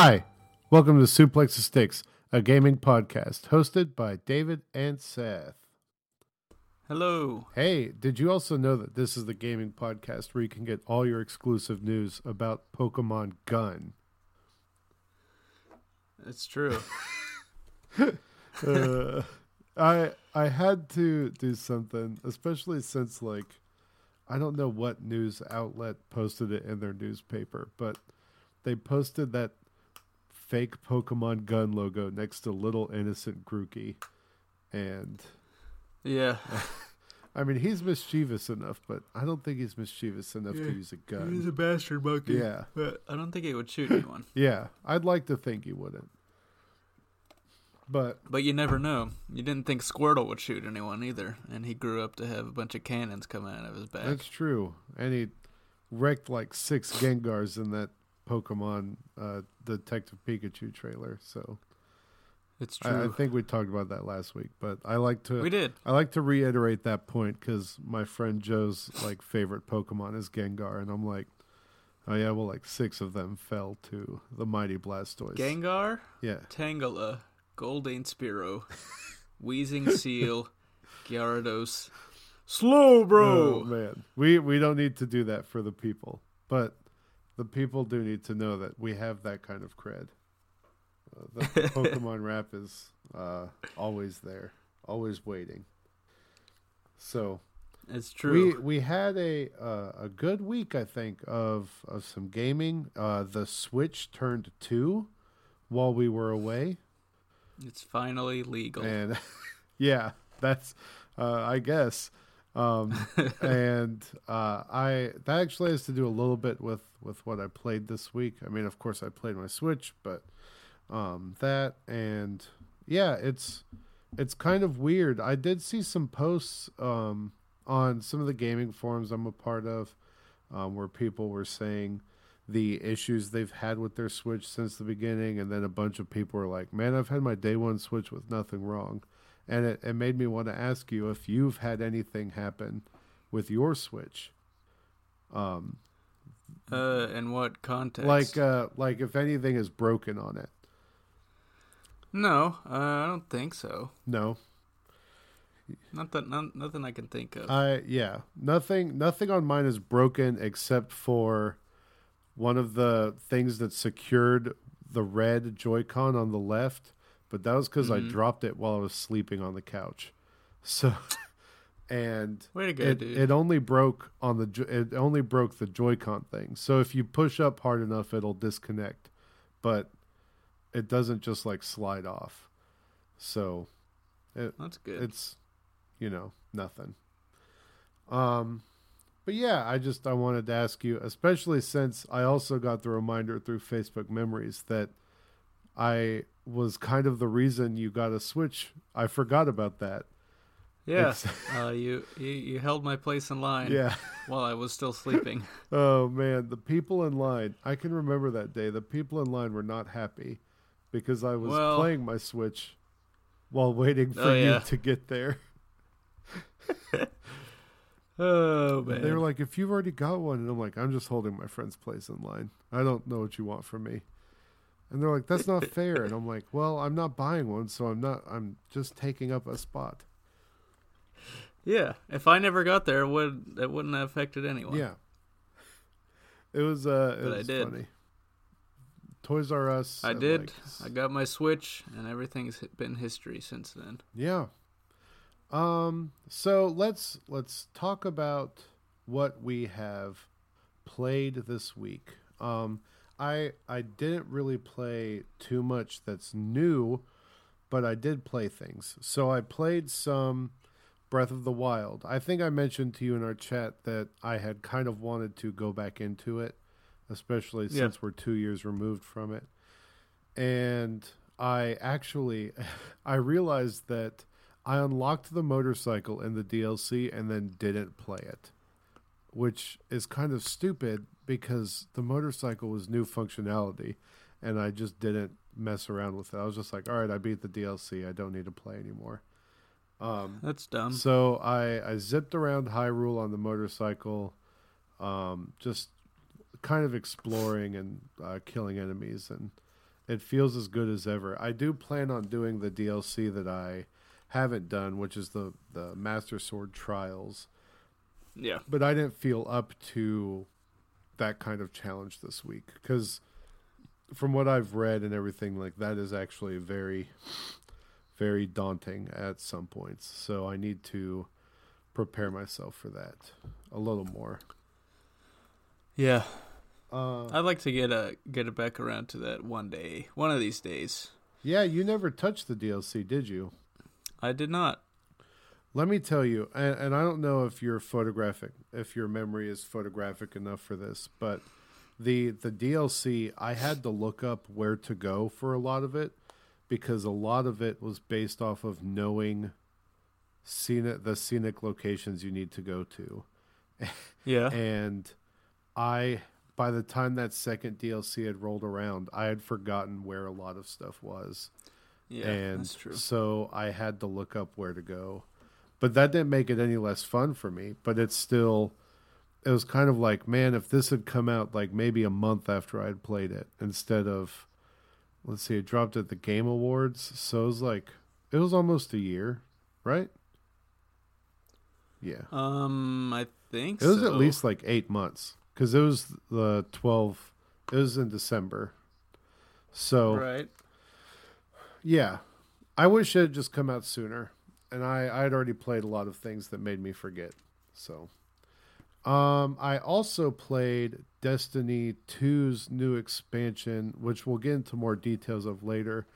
Hi, welcome to Suplex the Sticks, a gaming podcast hosted by David and Seth. Hello. Hey, did you also know that this is the gaming podcast where you can get all your exclusive news about Pokemon Gun? It's true. uh, I I had to do something, especially since like I don't know what news outlet posted it in their newspaper, but they posted that fake Pokemon Gun logo next to Little Innocent Grookey, and yeah, I mean he's mischievous enough, but I don't think he's mischievous enough Yeah, to use a gun. he's a bastard monkey. Yeah. but I don't think he would shoot anyone. Yeah, I'd like to think he wouldn't, but but you never know. You didn't think Squirtle would shoot anyone either, and he grew up to have a bunch of cannons coming out of his back. That's true. And he wrecked like six Gengars in that Pokemon uh, Detective Pikachu trailer. So it's I, I think we talked about that last week, but I like to we did. I like to reiterate that point because my friend Joe's like favorite Pokemon is Gengar, and I'm like, oh yeah, well like six of them fell to the mighty Blastoise. Gengar, yeah, Tangela, Goldeen Spearow, Weezing Seel, Gyarados. Slow, Oh bro. man, we we don't need to do that for the people, but the people do need to know that we have that kind of cred. Uh, the Pokemon rap is uh, always there, always waiting. So it's we true. we had a uh, a good week, I think, of of some gaming. Uh, the Switch turned two while we were away, it's finally legal. and yeah, that's uh, I guess. Um, and uh, I that actually has to do a little bit with with what I played this week. I mean, of course, I played my Switch, but um, that and yeah, it's it's kind of weird. I did see some posts um, on some of the gaming forums I'm a part of, um, where people were saying the issues they've had with their Switch since the beginning, and then a bunch of people were like, "Man, I've had my day one Switch with nothing wrong." And it, it made me want to ask you if you've had anything happen with your switch um uh, in what context? like uh like if anything is broken on it no, uh, I don't think so. no Not that, not, nothing I can think of. i yeah nothing nothing on mine is broken except for one of the things that secured the red joy-con on the left but that was because i Mhm. dropped it while i was sleeping on the couch so and go, it, it only broke on the jo- it only broke the Joy-Con thing. So if you push up hard enough, it'll disconnect, but it doesn't just like slide off. So it, That's good. it's you know nothing. Um, but yeah, I just I wanted to ask you, especially since I also got the reminder through Facebook Memories that I was kind of the reason you got a Switch. I forgot about that. yeah, uh, you, you you held my place in line Yeah. while I was still sleeping. Oh man, the people in line. I can remember that day. The people in line were not happy because I was Well- playing my Switch while waiting for Oh, you yeah. to get there. oh man, They were like, "If you've already got one," and I'm like, "I'm just holding my friend's place in line. I don't know what you want from me." And they're like, "That's not fair." And I'm like, "Well, I'm not buying one, so I'm not. I'm just taking up a spot." yeah. If I never got there, it would it wouldn't have affected anyone. Yeah. It was uh, it But I did. funny. Toys R Us. I did. like, I got my Switch, and everything's been history since then. Yeah. Um so let's let's talk about what we have played this week. Um I I didn't really play too much that's new, but I did play things. So I played some Breath of the Wild. I think I mentioned to you in our chat that I had kind of wanted to go back into it, especially Yeah. since we're 2 years removed from it. And I actually I realized that I unlocked the motorcycle in the DLC and then didn't play it, which is kind of stupid because the motorcycle was new functionality and I just didn't mess around with it. I was just like, all right, I beat the DLC. I don't need to play anymore. Um, That's dumb. so I, I zipped around Hyrule on the motorcycle, um, just kind of exploring and uh, killing enemies and it feels as good as ever. I do plan on doing the DLC that I haven't done, which is the the Master Sword Trials. Yeah. But I didn't feel up to that kind of challenge this week because from what I've read and everything like that is actually very very daunting at some points. So I need to prepare myself for that a little more. Yeah. Uh, I'd like to get a get it back around to that one day, one of these days. yeah, you never touched the DLC, did you? I did not. Let me tell you, and, and I don't know if you're photographic, if your memory is photographic enough for this, but the the DLC, I had to look up where to go for a lot of it because a lot of it was based off of knowing scenic the scenic locations you need to go to. Yeah. And I by the time that second DLC had rolled around, I had forgotten where a lot of stuff was yeah, and that's true. so I had to look up where to go. But that didn't make it any less fun for me. But it's still, it was kind of like, man, if this had come out like maybe a month after I'd played it instead of, let's see, it dropped at the Game Awards. So it was like, it was almost a year, right? Yeah. Um, I think It was so. at least like eight months because it was the 12, it was in December. So. right. Yeah, I wish it had just come out sooner, and I I had already played a lot of things that made me forget. So, um, I also played Destiny 2's new expansion, which we'll get into more details of later.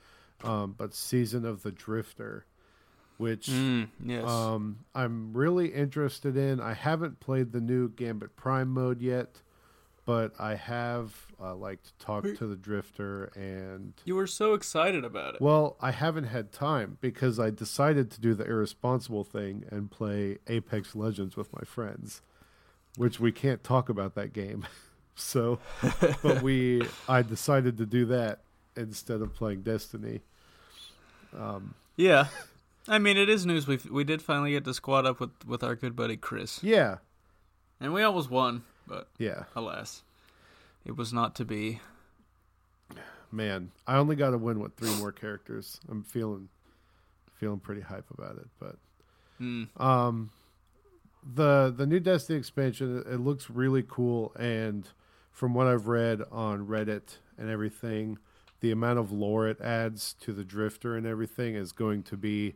Um, but Season of the Drifter, which Mm, yes. um, I'm really interested in. I haven't played the new Gambit Prime mode yet, but I have uh, like to talk to the Drifter and you were so excited about it. well, I haven't had time because I decided to do the irresponsible thing and play Apex Legends with my friends, which we can't talk about that game. So, but we I decided to do that instead of playing Destiny. Um, yeah. I mean, it is news. We we did finally get to squad up with with our good buddy Chris, yeah, and we almost won, but yeah, alas, it was not to be. man, I only got to win with three more characters. I'm feeling feeling pretty hype about it, but Mm. Um, the the new Destiny expansion it looks really cool, and from what I've read on Reddit and everything, the amount of lore it adds to the Drifter and everything is going to be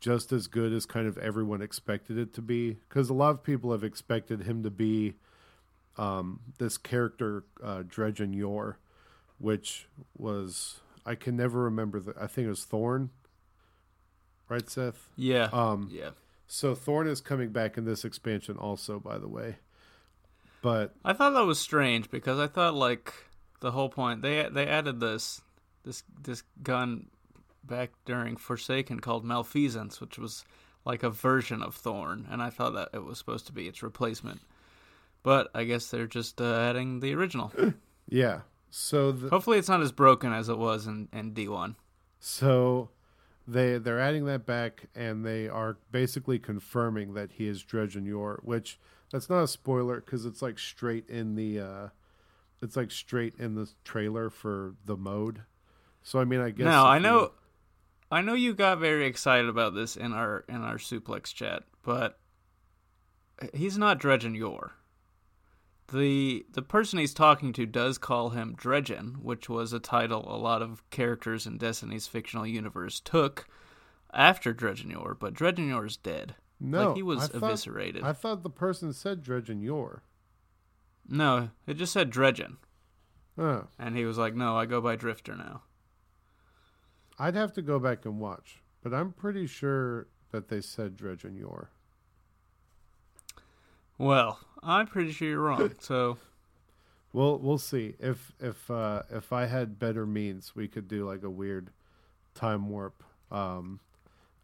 just as good as kind of everyone expected it to be. Because a lot of people have expected him to be um, this character uh, Dredgen Yor, which was I can never remember the I think it was Thorn, right, Seth? Yeah. Um, yeah. so Thorn is coming back in this expansion also, by the way. But I thought that was strange because I thought like the whole point they they added this this this gun back during Forsaken called Malfeasance, which was like a version of Thorn, and I thought that it was supposed to be its replacement. But I guess they're just uh, adding the original. yeah, so the, Hopefully, it's not as broken as it was in, in D one. so they they're adding that back, and they are basically confirming that he is Dredgen Yor, which that's not a spoiler because it's like straight in the uh, it's like straight in the trailer for the mode. So I mean, I guess Now I you- know, I know you got very excited about this in our in our suplex chat, but he's not Dredgen Yor. The the person he's talking to does call him Dredgen, which was a title a lot of characters in Destiny's fictional universe took after Dredgen Yor, but Dredgen Yor is dead. no, like he was I thought, eviscerated. I thought the person said Dredgen Yor. No, it just said Dredgen, Oh, and he was like, "No, I go by Drifter now." I'd have to go back and watch, but I'm pretty sure that they said Dredgen Yor. Well, I'm pretty sure you're wrong. So We'll we'll see if if uh, if I had better means, we could do like a weird time warp. Um,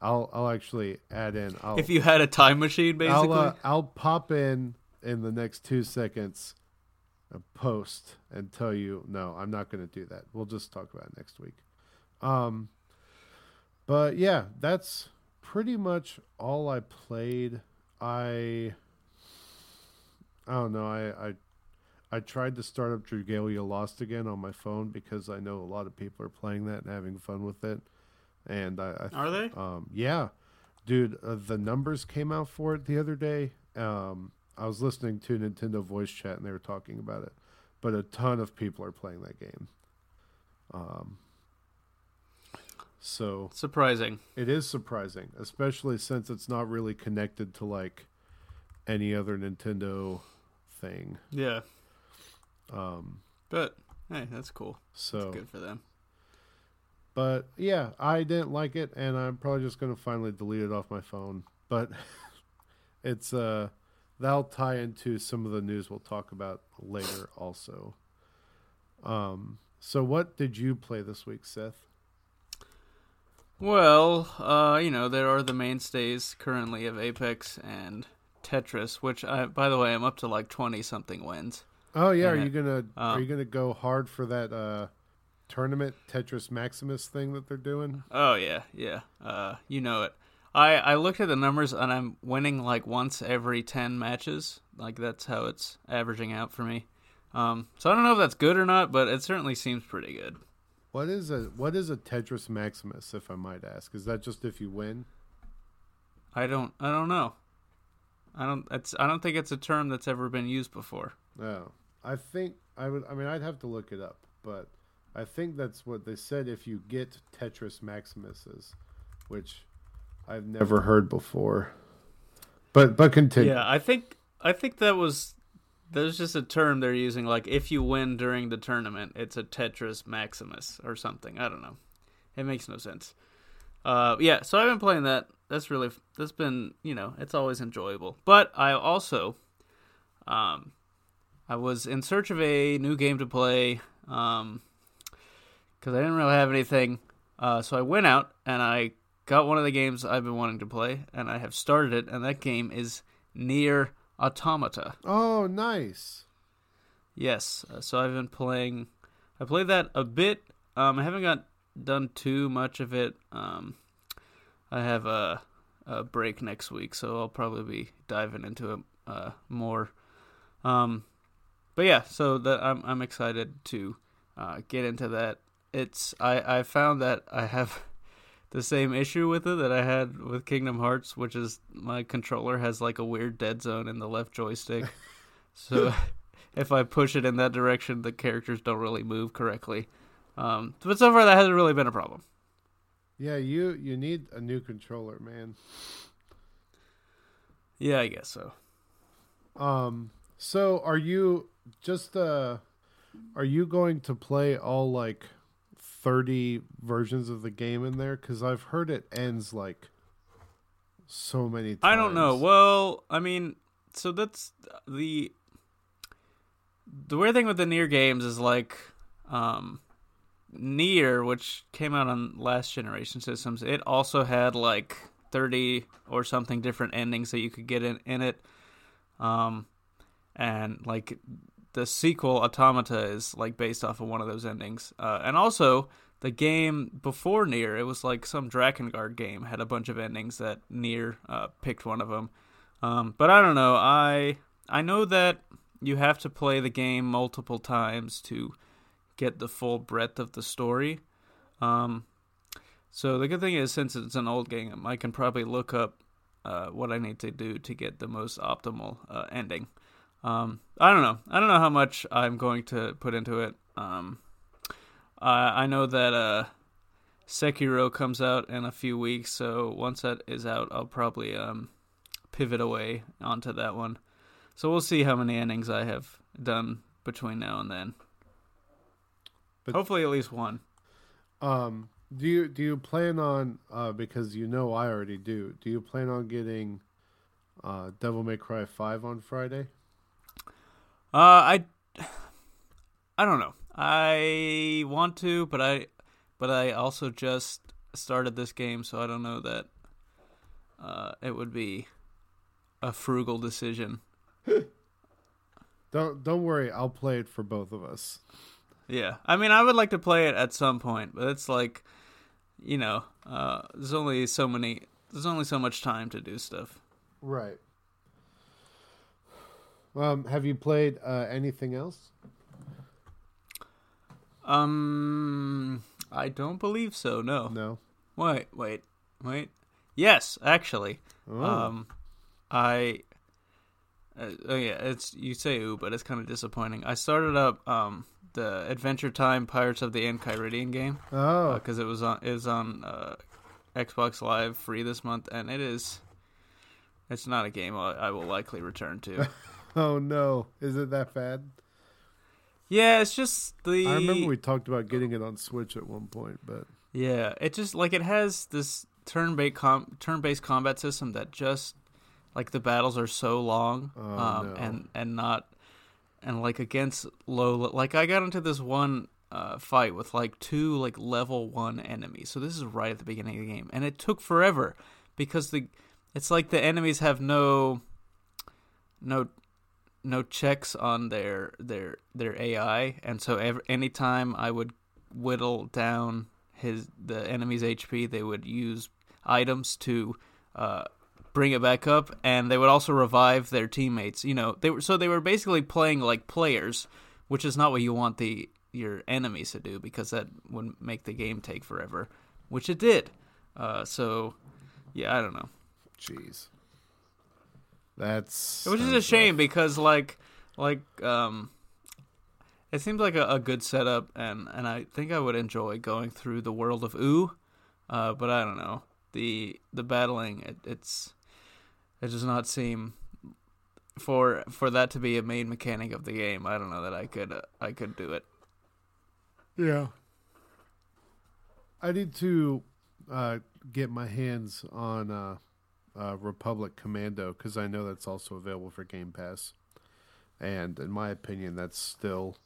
I'll I'll actually add in. I'll if you had a time machine, basically. I'll uh, I'll pop in in the next two seconds, a post and tell you no, I'm not going to do that. We'll just talk about it next week. Um, but yeah, that's pretty much all I played. I I don't know. I I I tried to start up Dragalia Lost again on my phone because I know a lot of people are playing that and having fun with it. And I, I Are they? Um, yeah, dude, uh, the numbers came out for it the other day. Um, I was listening to Nintendo Voice Chat and they were talking about it, but a ton of people are playing that game. Um, so Surprising. it is surprising, especially since it's not really connected to like any other Nintendo thing. Yeah. Um, But hey, that's cool. so, Good for them. but yeah, I didn't like it, and I'm probably just gonna finally delete it off my phone. But it's uh, that'll tie into some of the news we'll talk about later, also. Um, so what did you play this week, Seth? Well, uh, you know, there are the mainstays currently of Apex and Tetris, which I by the way, I'm up to like 20 something wins. Oh yeah, are you gonna are Um, you gonna go hard for that uh tournament Tetris Maximus thing that they're doing? Oh yeah, yeah. Uh, you know it. I I looked at the numbers and I'm winning like once every 10 matches. Like that's how it's averaging out for me. Um, so I don't know if that's good or not, but it certainly seems pretty good. What is a what is a Tetris Maximus, if I might ask? Is that just if you win? I don't I don't know. I don't it's I don't think it's a term that's ever been used before. No, I think I would. I mean, I'd have to look it up, but I think that's what they said. If you get Tetris Maximuses, which I've never heard before, but but continue. Yeah, I think I think that was there's just a term they're using like if you win during the tournament, it's a Tetris Maximus or something. I don't know. It makes no sense. Uh, yeah, so I've been playing that. That's really that's been you know it's always enjoyable. But I also, um, I was in search of a new game to play, um, because I didn't really have anything. Uh, so I went out and I got one of the games I've been wanting to play, and I have started it, and that game is Nier Automata. Oh, nice. Yes, uh, so I've been playing. I played that a bit. Um, I haven't got done too much of it. Um, I have a, a break next week, so I'll probably be diving into it uh, more. Um, but yeah, so that I'm I'm excited to uh, get into that. It's I I found that I have the same issue with it that I had with Kingdom Hearts, which is my controller has like a weird dead zone in the left joystick. so if I push it in that direction, the characters don't really move correctly. Um, but so far, that hasn't really been a problem. Yeah, you you need a new controller, man. Yeah, I guess so. Um, so are you just uh, are you going to play all like thirty versions of the game in there? Because I've heard it ends like so many. times. I don't know. Well, I mean, so that's the the weird thing with the Nier games is like um Nier, which came out on last generation systems, it also had like 30 or something different endings that you could get in in it. Um and like the sequel Automata is like based off of one of those endings. Uh, and also the game before Nier, it was like some Drakengard game had a bunch of endings that Nier uh, picked one of them. Um, but I don't know. I I know that you have to play the game multiple times to get the full breadth of the story. Um, so the good thing is, since it's an old game, I can probably look up uh, what I need to do to get the most optimal uh, ending. Um, I don't know. I don't know how much I'm going to put into it. Um, I I know that uh, Sekiro comes out in a few weeks, so once that is out, I'll probably um, pivot away onto that one. So we'll see how many endings I have done between now and then. But- Hopefully, at least one. Um, do you do you plan on uh because you know I already do. Do you plan on getting uh Devil May Cry 5 on Friday? Uh, I, I don't know. I want to, but I, but I also just started this game, so I don't know that. Uh, it would be a frugal decision. Don't don't worry, I'll play it for both of us. Yeah, I mean, I would like to play it at some point, but it's like, you know, uh, there's only so many, there's only so much time to do stuff. Right. Um, have you played uh, anything else? Um, I don't believe so. No. No. Wait, wait, wait. Yes, actually. Oh. Um, I. Uh, oh yeah, it's you say ooh, but it's kind of disappointing. I started up um the Adventure Time Pirates of the Enchiridion game oh. because it was on is on uh, Xbox Live free this month, and it is. It's not a game I, I will likely return to. oh no! Is it that bad? yeah, it's just the. I remember we talked about getting it on Switch at one point, but Yeah, it just like it has this turn-based com- turn-based combat system that just like the battles are so long Oh, um, no. and and not and like against low like I got into this one uh, fight with like two like level 1 enemies. So this is right at the beginning of the game and it took forever because the it's like the enemies have no no no checks on their their their AI and so every, anytime I would whittle down his the enemy's HP they would use items to uh, bring it back up and they would also revive their teammates you know they were so they were basically playing like players which is not what you want the your enemies to do because that would make the game take forever which it did. Uh, so yeah I don't know. Jeez, that's which is a shame rough. because like like um it seems like a, a good setup and and i think i would enjoy going through the world of Ooo uh but i don't know. The the battling it, it's it does not seem for for that to be a main mechanic of the game i don't know that i could uh, i could do it Yeah. I need to uh, get my hands on uh, uh, Republic Commando because I know that's also available for Game Pass. And in my opinion, that's still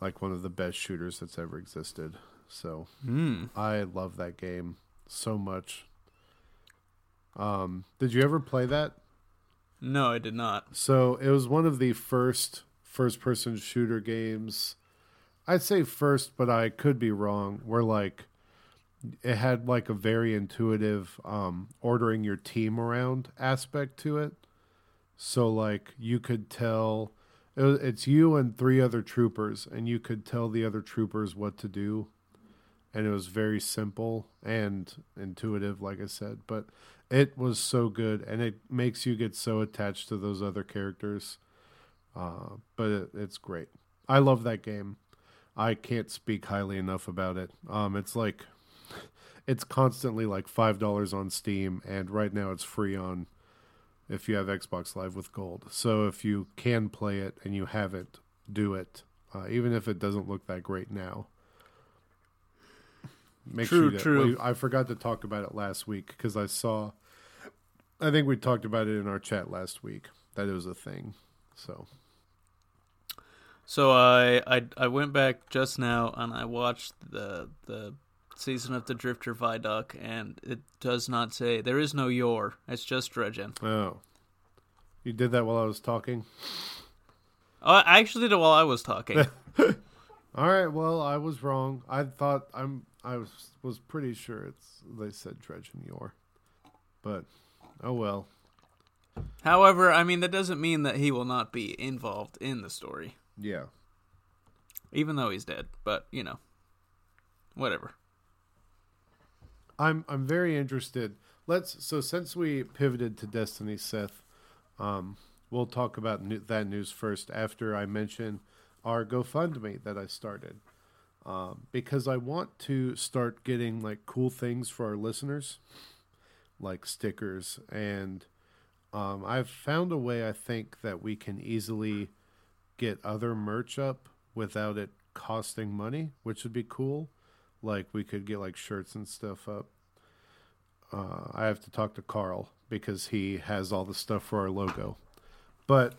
like one of the best shooters that's ever existed. So hmm I love that game so much. Um, did you ever play that? no i did not So it was one of the first first person shooter games. I'd say first, but I could be wrong. Where like it had like a very intuitive um, ordering your team around aspect to it. So like you could tell it was, it's you and three other troopers, and you could tell the other troopers what to do, and it was very simple and intuitive, like I said. But it was so good, and it makes you get so attached to those other characters. Uh, but it, it's great. I love that game. I can't speak highly enough about it. Um, it's like it's constantly like five dollars on Steam, and right now it's free on if you have Xbox Live with Gold. So if you can play it and you haven't, do it, uh, even if it doesn't look that great now. Make True, sure that, true. we- I forgot to talk about it last week because I saw. I think we talked about it in our chat last week that it was a thing. So So I, I I went back just now and I watched the the season of the Drifter Vidoc and it does not say there is no Yor. It's just Dredgen. Oh. You did that while I was talking? Oh, I actually did it while I was talking. All right, well, I was wrong. I thought I'm I was was pretty sure it's they said Dredgen Yor. But oh well. However, I mean that doesn't mean that he will not be involved in the story, Yeah. even though he's dead. But you know, whatever. I'm I'm very interested. Let's so since we pivoted to Destiny Seth, um, we'll talk about new, that news first after I mention our GoFundMe that I started, um, because I want to start getting like cool things for our listeners, like stickers, and um, I've found a way I think that we can easily get other merch up without it costing money, which would be cool. Like we could get like shirts and stuff up. Uh, I have to talk to Carl because he has all the stuff for our logo. But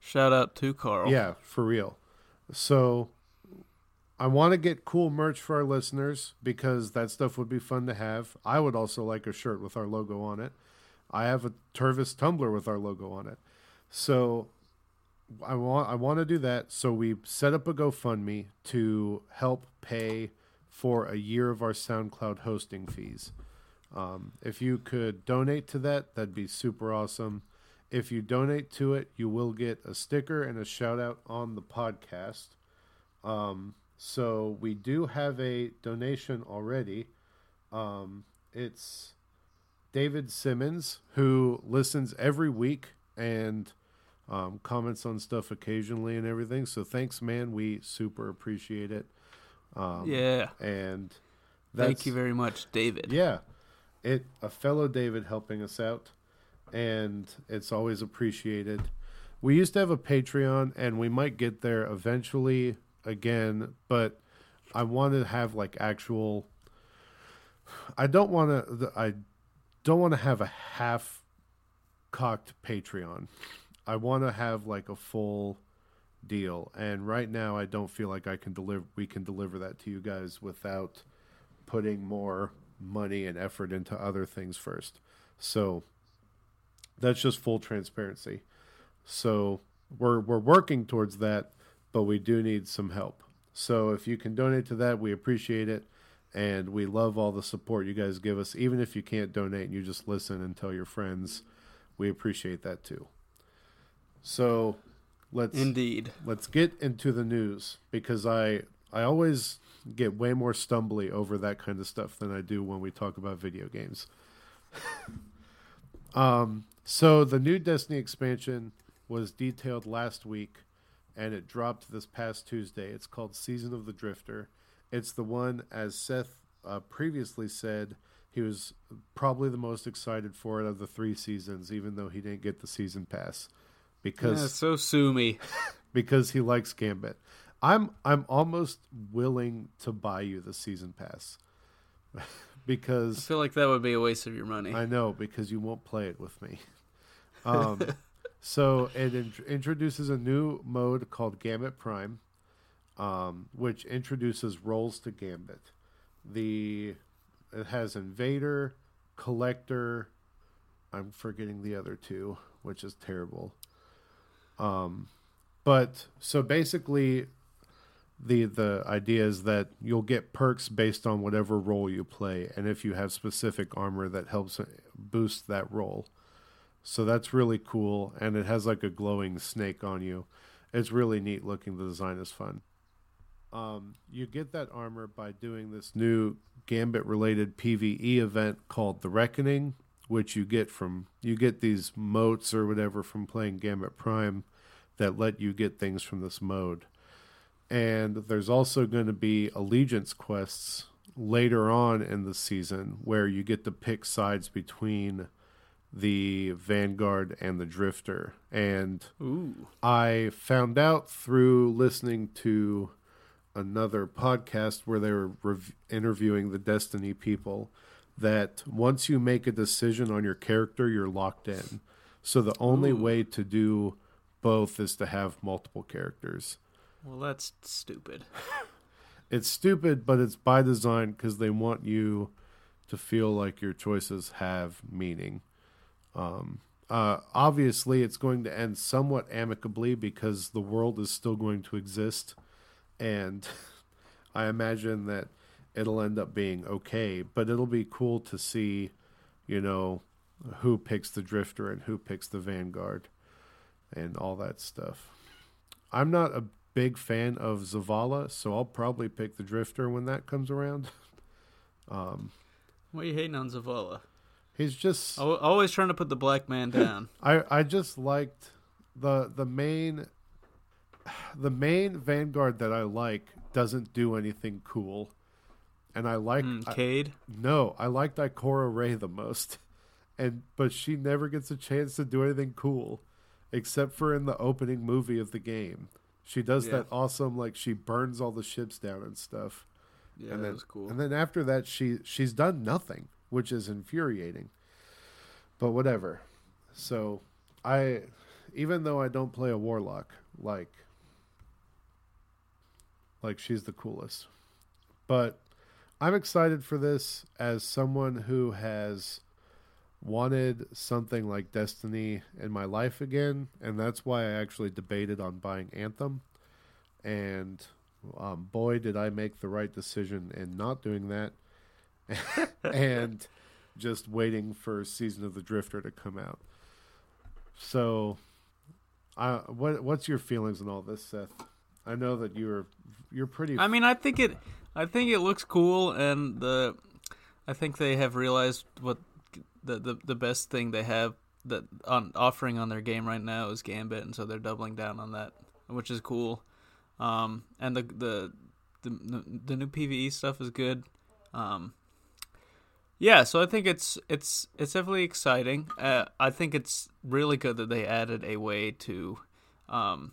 Shout out to Carl. yeah, for real. So I want to get cool merch for our listeners because that stuff would be fun to have. I would also like a shirt with our logo on it. I have a Tervis tumbler with our logo on it. So I want I want to do that. So we set up a GoFundMe to help pay for a year of our SoundCloud hosting fees. Um, if you could donate to that, that'd be super awesome. if you donate to it, you will get a sticker and a shout out on the podcast. Um, so we do have a donation already. Um, it's David Simmons who listens every week and um, comments on stuff occasionally and everything. So thanks, man. We super appreciate it. Um, yeah. And thank you very much, David. Yeah, it a fellow David helping us out, and it's always appreciated. We used to have a Patreon, and we might get there eventually again, but I want to have like actual. I don't want to. I don't want to have a half cocked Patreon. I want to have like a full deal. And right now I don't feel like I can deliver we can deliver that to you guys without putting more money and effort into other things first. So that's just full transparency. So we're we're working towards that, but we do need some help. So if you can donate to that, we appreciate it. And we love all the support you guys give us. Even if you can't donate and you just listen and tell your friends, we appreciate that too. So let's indeed let's get into the news because I I always get way more stumbly over that kind of stuff than I do when we talk about video games. um, so the new Destiny expansion was detailed last week, and it dropped this past Tuesday. It's called Season of the Drifter. It's the one, as Seth uh, previously said, he was probably the most excited for it of the three seasons, even though he didn't get the season pass because yeah, so sue me because he likes Gambit. I'm I'm almost willing to buy you the season pass because I feel like that would be a waste of your money. I know because you won't play it with me. Um, so it in- introduces a new mode called Gambit Prime, um, which introduces roles to Gambit. The it has Invader, Collector. I'm forgetting the other two, which is terrible. Um, but so basically, the the idea is that you'll get perks based on whatever role you play, and if you have specific armor that helps boost that role. So that's really cool, and it has like a glowing snake on you. It's really neat looking. The design is fun. Um, you get that armor by doing this new Gambit related PVE event called the Reckoning, which you get from you get these motes or whatever from playing Gambit Prime that let you get things from this mode. And there's also going to be allegiance quests later on in the season where you get to pick sides between the Vanguard and the Drifter. And Ooh. I found out through listening to another podcast where they were rev- interviewing the Destiny people that once you make a decision on your character, you're locked in. So the only Ooh. way to do both is to have multiple characters. Well, that's stupid. It's stupid, but it's by design because they want you to feel like your choices have meaning. Um, uh, obviously, it's going to end somewhat amicably because the world is still going to exist, and I imagine that it'll end up being okay. But it'll be cool to see, you know, who picks the Drifter and who picks the Vanguard, and all that stuff. I'm not a big fan of Zavala, so I'll probably pick the Drifter when that comes around. Um, Why are you hating on Zavala? He's just Always trying to put the black man down. I I just liked the the main the main Vanguard that I like doesn't do anything cool. And I like Mm, I- Cayde? no, I liked Ikora Rey the most. And but she never gets a chance to do anything cool except for in the opening movie of the game. She does Yeah. that awesome like she burns all the ships down and stuff. Yeah, and that then, was cool. And then after that, she she's done nothing, which is infuriating. But whatever. So I, even though I don't play a warlock, like, like she's the coolest. But I'm excited for this as someone who has wanted something like Destiny in my life again, and that's why I actually debated on buying Anthem. And um, boy, did I make the right decision in not doing that, and just waiting for Season of the Drifter to come out. So, what what's your feelings on all this, Seth? I know that you're you're pretty. I mean, I think it, I think it looks cool, and the, I think they have realized what the the, the best thing they have that on offering on their game right now is Gambit, and so they're doubling down on that, which is cool. Um, and the the the the new PVE stuff is good. Um, yeah, so I think it's it's it's definitely exciting. Uh, I think it's really good that they added a way to um,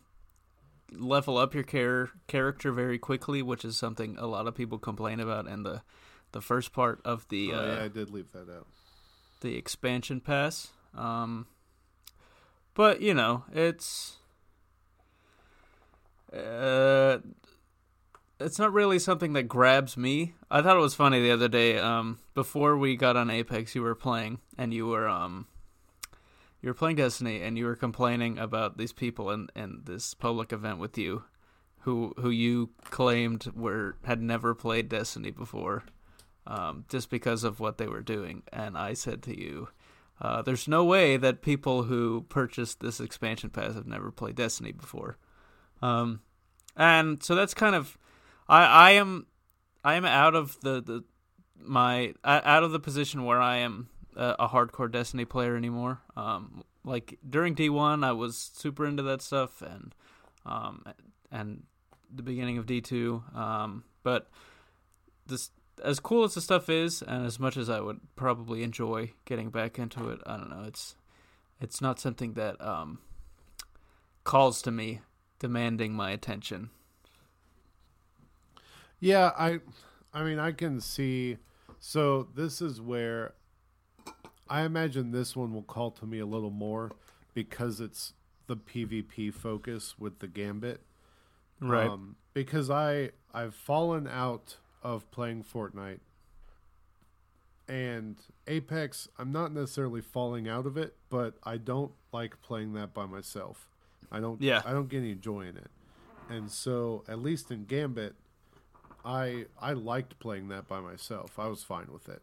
level up your char- character very quickly, which is something a lot of people complain about in the the first part of the. oh, uh, yeah, I did leave that out. the expansion pass. Um, but you know, it's uh, it's not really something that grabs me. I thought it was funny the other day. Um, before we got on Apex, you were playing, and you were um, you were playing Destiny, and you were complaining about these people in in this public event with you, who who you claimed were had never played Destiny before um, just because of what they were doing. And I said to you, uh, there's no way that people who purchased this expansion pass have never played Destiny before. Um, and so that's kind of, I, I am, I am out of the, the my out of the position where I am a, a hardcore Destiny player anymore. Um, like during D1, I was super into that stuff, and um, and the beginning of D2. Um, but this as cool as the stuff is, and as much as I would probably enjoy getting back into it, I don't know. It's it's not something that um, calls to me, demanding my attention. Yeah, I I mean I can see so this is where I imagine this one will call to me a little more because it's the PvP focus with the gambit. Um, because I I've fallen out of playing Fortnite and Apex, I'm not necessarily falling out of it, but I don't like playing that by myself. I don't Yeah. I don't get any joy in it. And so at least in Gambit, I I liked playing that by myself. I was fine with it.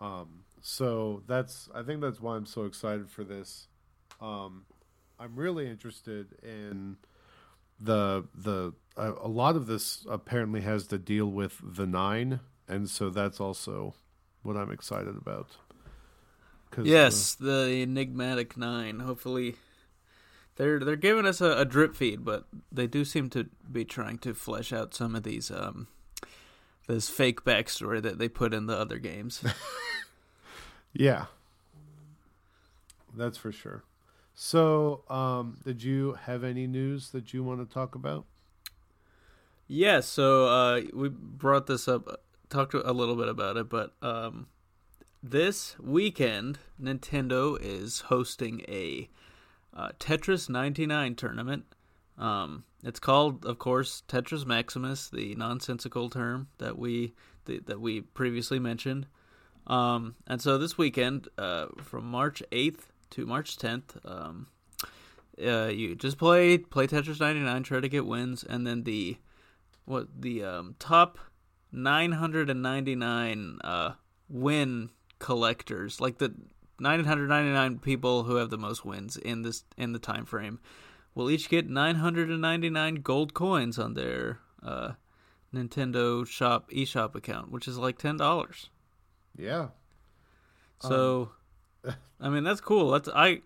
Um, so that's I think that's why I'm so excited for this. Um, I'm really interested in the the a, a lot of this apparently has to deal with the nine, and so that's also what I'm excited about. uh, Yes, the enigmatic nine. Hopefully, they're they're giving us a, a drip feed, but they do seem to be trying to flesh out some of these um this fake backstory that they put in the other games. Yeah. That's for sure. So, um, did you have any news that you want to talk about? Yeah, so uh, we brought this up, talked a little bit about it, but um, this weekend, Nintendo is hosting a uh, Tetris 99 tournament. Um, it's called, of course, Tetris Maximus, the nonsensical term that we th- that we previously mentioned. Um, and so this weekend, uh, from March 8th to March 10th, um, uh, you just play play Tetris 99, try to get wins, and then the what the um, top 999 uh, win collectors, like the 999 people who have the most wins in this in the time frame, will each get 999 gold coins on their uh, Nintendo Shop eShop account, which is like ten dollars. Yeah. So, I mean, that's cool. That's I.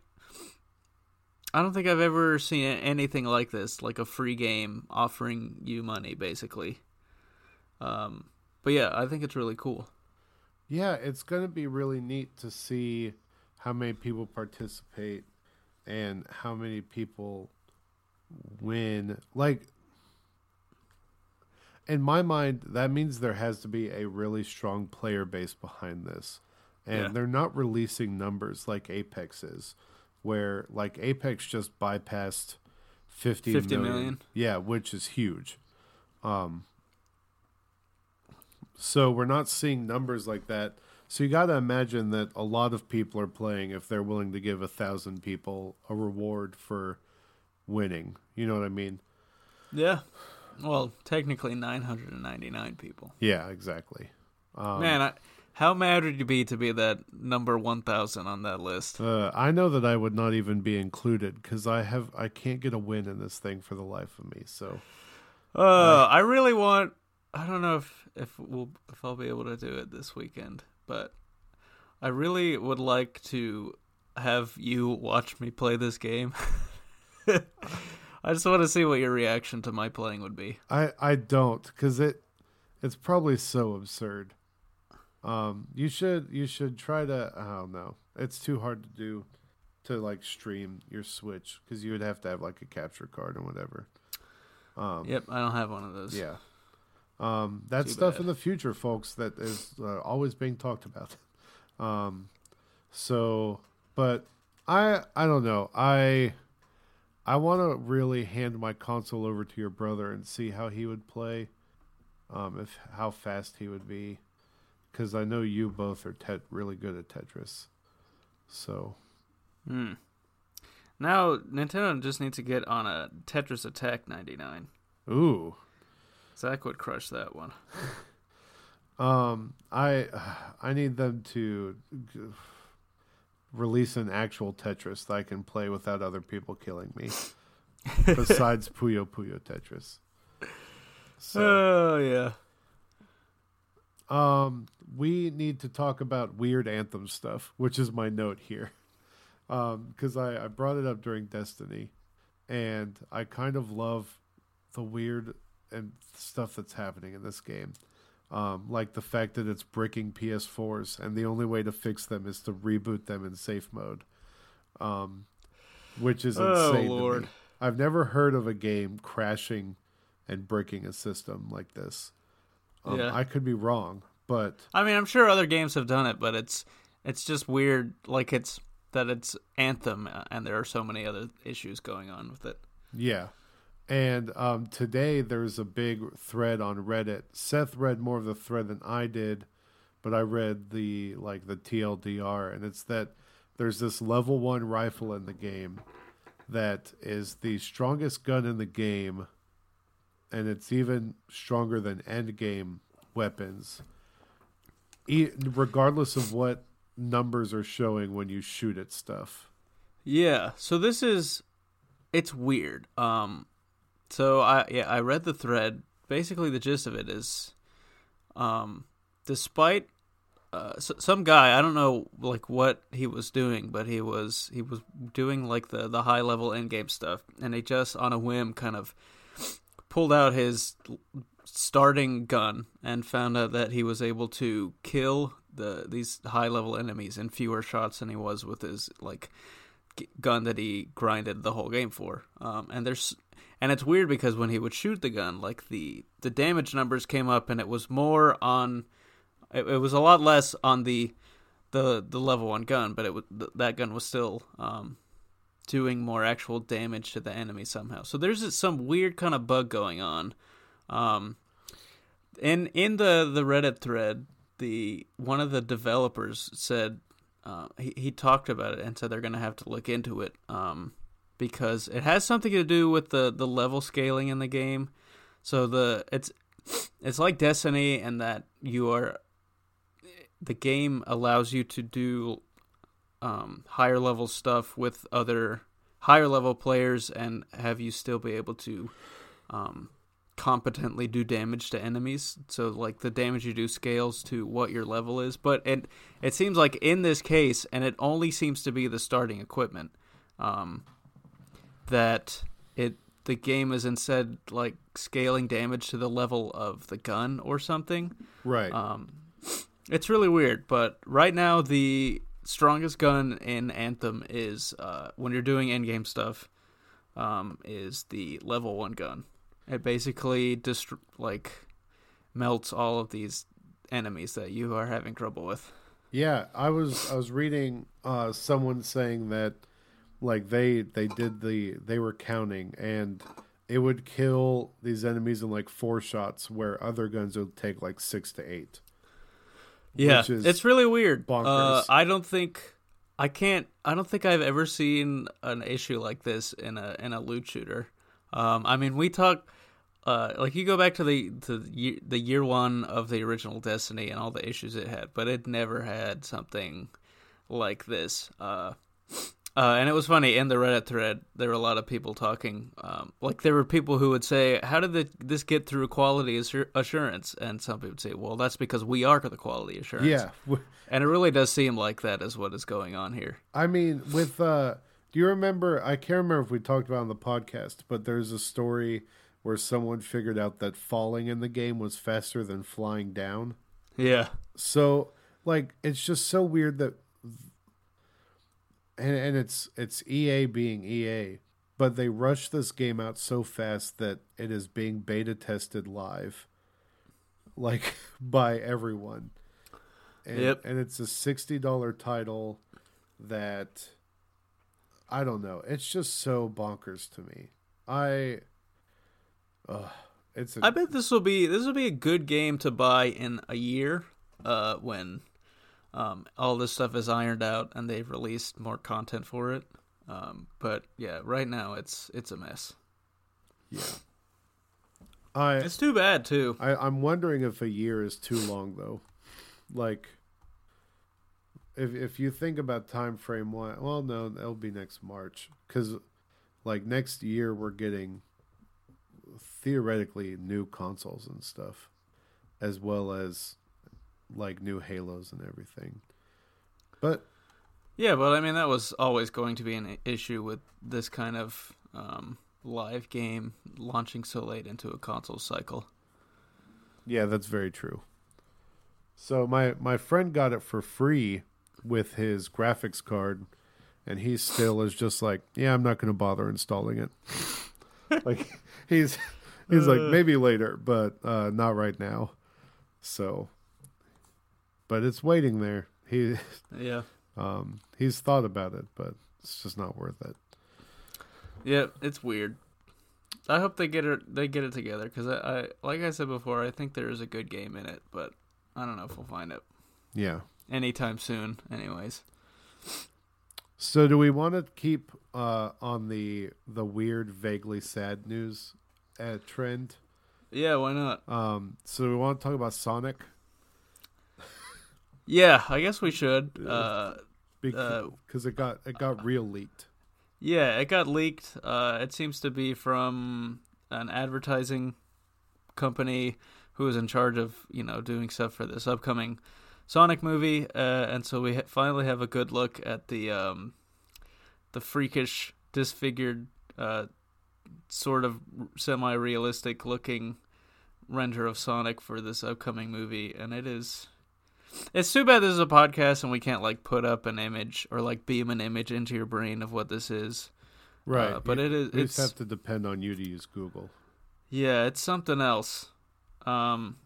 I don't think I've ever seen anything like this, like a free game offering you money, basically. Um, but yeah, I think it's really cool. Yeah, it's going to be really neat to see how many people participate and how many people win. Like, in my mind, that means there has to be a really strong player base behind this. And Yeah. they're not releasing numbers like Apex is, where like Apex just bypassed 50, 50 million. million. Yeah, which is huge. Um, so we're not seeing numbers like that. So you got to imagine that a lot of people are playing if they're willing to give a thousand people a reward for winning. You know what I mean? Yeah. Well, technically 999 people. Yeah, exactly. Um, Man, I, How mad would you be to be that number one thousand on that list? Uh, I know that I would not even be included because I have I can't get a win in this thing for the life of me. So, uh, I really want. I don't know if if we'll if I'll be able to do it this weekend, but I really would like to have you watch me play this game. I just want to see what your reaction to my playing would be. I I don't because it it's probably so absurd. Um, you should you should try to. I don't know. It's too hard to do to like stream your Switch because you would have to have like a capture card and whatever. Um, yep, I don't have one of those. Yeah, um, that's stuff bad. in the future, folks. That is uh, always being talked about. Um, so, but I I don't know. I I want to really hand my console over to your brother and see how he would play. Um, if how fast he would be, because I know you both are tet- really good at Tetris. So. Hmm. Now Nintendo just needs to get on a Tetris Attack 99. Ooh. Zach would crush that one. um, I I need them to release an actual Tetris that I can play without other people killing me. besides Puyo Puyo Tetris. So, oh yeah. Um, we need to talk about weird anthem stuff, which is my note here. Um, because I, I brought it up during Destiny, and I kind of love the weird and stuff that's happening in this game. Um, like the fact that it's breaking PS4s, and the only way to fix them is to reboot them in safe mode, um, which is oh, insane. Lord. I've never heard of a game crashing and breaking a system like this. Um, yeah. I could be wrong, but I mean, I'm sure other games have done it, but it's it's just weird. Like it's that it's Anthem, and there are so many other issues going on with it. Yeah, and um, today there's a big thread on Reddit. Seth read more of the thread than I did, but I read the like the TLDR, and it's that there's this level one rifle in the game that is the strongest gun in the game, and it's even stronger than end game weapons, e- regardless of what numbers are showing when you shoot at stuff. Yeah, so this is it's weird. Um so I yeah I read the thread. Basically, the gist of it is, um, despite uh, some guy I don't know like what he was doing, but he was he was doing like the the high level end game stuff, and he just on a whim kind of pulled out his starting gun and found out that he was able to kill the these high level enemies in fewer shots than he was with his like gun that he grinded the whole game for. Um, and there's and it's weird because when he would shoot the gun like the the damage numbers came up and it was more on it, it was a lot less on the the the level one gun but it was that gun was still um doing more actual damage to the enemy somehow. So there's some weird kind of bug going on. Um in in the the reddit thread the one of the developers said uh, he, he talked about it and said they're going to have to look into it. Um because it has something to do with the the level scaling in the game. So the it's it's like Destiny and that you are the game allows you to do um, higher level stuff with other higher level players and have you still be able to um, competently do damage to enemies. So like the damage you do scales to what your level is, but it it seems like in this case, and it only seems to be the starting equipment. Um, that it the game is instead like scaling damage to the level of the gun or something. Right. Um, it's really weird, but right now the strongest gun in Anthem is uh, when you're doing end game stuff. Um, is the level one gun. It basically dist- like melts all of these enemies that you are having trouble with. Yeah, I was I was reading uh, someone saying that like they they did the they were counting and it would kill these enemies in like four shots where other guns would take like six to eight. Yeah it's really weird. Uh, i don't think i can't i don't think i've ever seen an issue like this in a in a loot shooter. Um, i mean we talk uh, like you go back to the to the year, the year one of the original Destiny and all the issues it had, but it never had something like this. Uh, uh, and it was funny in the Reddit thread. There were a lot of people talking. Um, like there were people who would say, "How did the, this get through quality assur- assurance?" And some people would say, "Well, that's because we are the quality assurance." Yeah, and it really does seem like that is what is going on here. I mean, with uh, do you remember? I can't remember if we talked about on the podcast, but there's a story where someone figured out that falling in the game was faster than flying down. Yeah. So, like, it's just so weird that and, and it's it's EA being EA, but they rushed this game out so fast that it is being beta tested live, like by everyone. And, yep. and it's a sixty dollar title that I don't know. It's just so bonkers to me. I, uh, it's. A, I bet this will be this will be a good game to buy in a year, uh, when um, all this stuff is ironed out and they've released more content for it. Um, but yeah, right now it's it's a mess. Yeah. I, it's too bad too. I, I'm wondering if a year is too long though. Like if if you think about time frame one well no, it'll be next March. Cause like next year we're getting theoretically new consoles and stuff. As well as like new Halos and everything. But yeah, but I mean that was always going to be an issue with this kind of um, live game launching so late into a console cycle. Yeah, that's very true. So my my friend got it for free with his graphics card, and he still is just like, yeah, I'm not going to bother installing it. like he's he's uh, like maybe later, but uh, not right now. So but it's waiting there. He yeah. Um, he's thought about it, but it's just not worth it. Yeah, it's weird. I hope they get it they get it together because I, I like I said before I think there is a good game in it, but I don't know if we'll find it. Yeah. Anytime soon, anyways. So do we want to keep uh, on the the weird, vaguely sad news uh, trend? Yeah, why not? Um, so we want to talk about Sonic. Yeah, I guess we should. Uh, because uh, it got it got real leaked. Yeah, it got leaked. Uh, it seems to be from an advertising company who is in charge of you know doing stuff for this upcoming Sonic movie, uh, and so we ha- finally have a good look at the um, the freakish, disfigured, uh, sort of semi-realistic looking render of Sonic for this upcoming movie, and it is it's too bad this is a podcast and we can't like put up an image or like beam an image into your brain of what this is. Right. Uh, but you, it is. We it's, just have to depend on you to use Google. Yeah, it's something else. Um,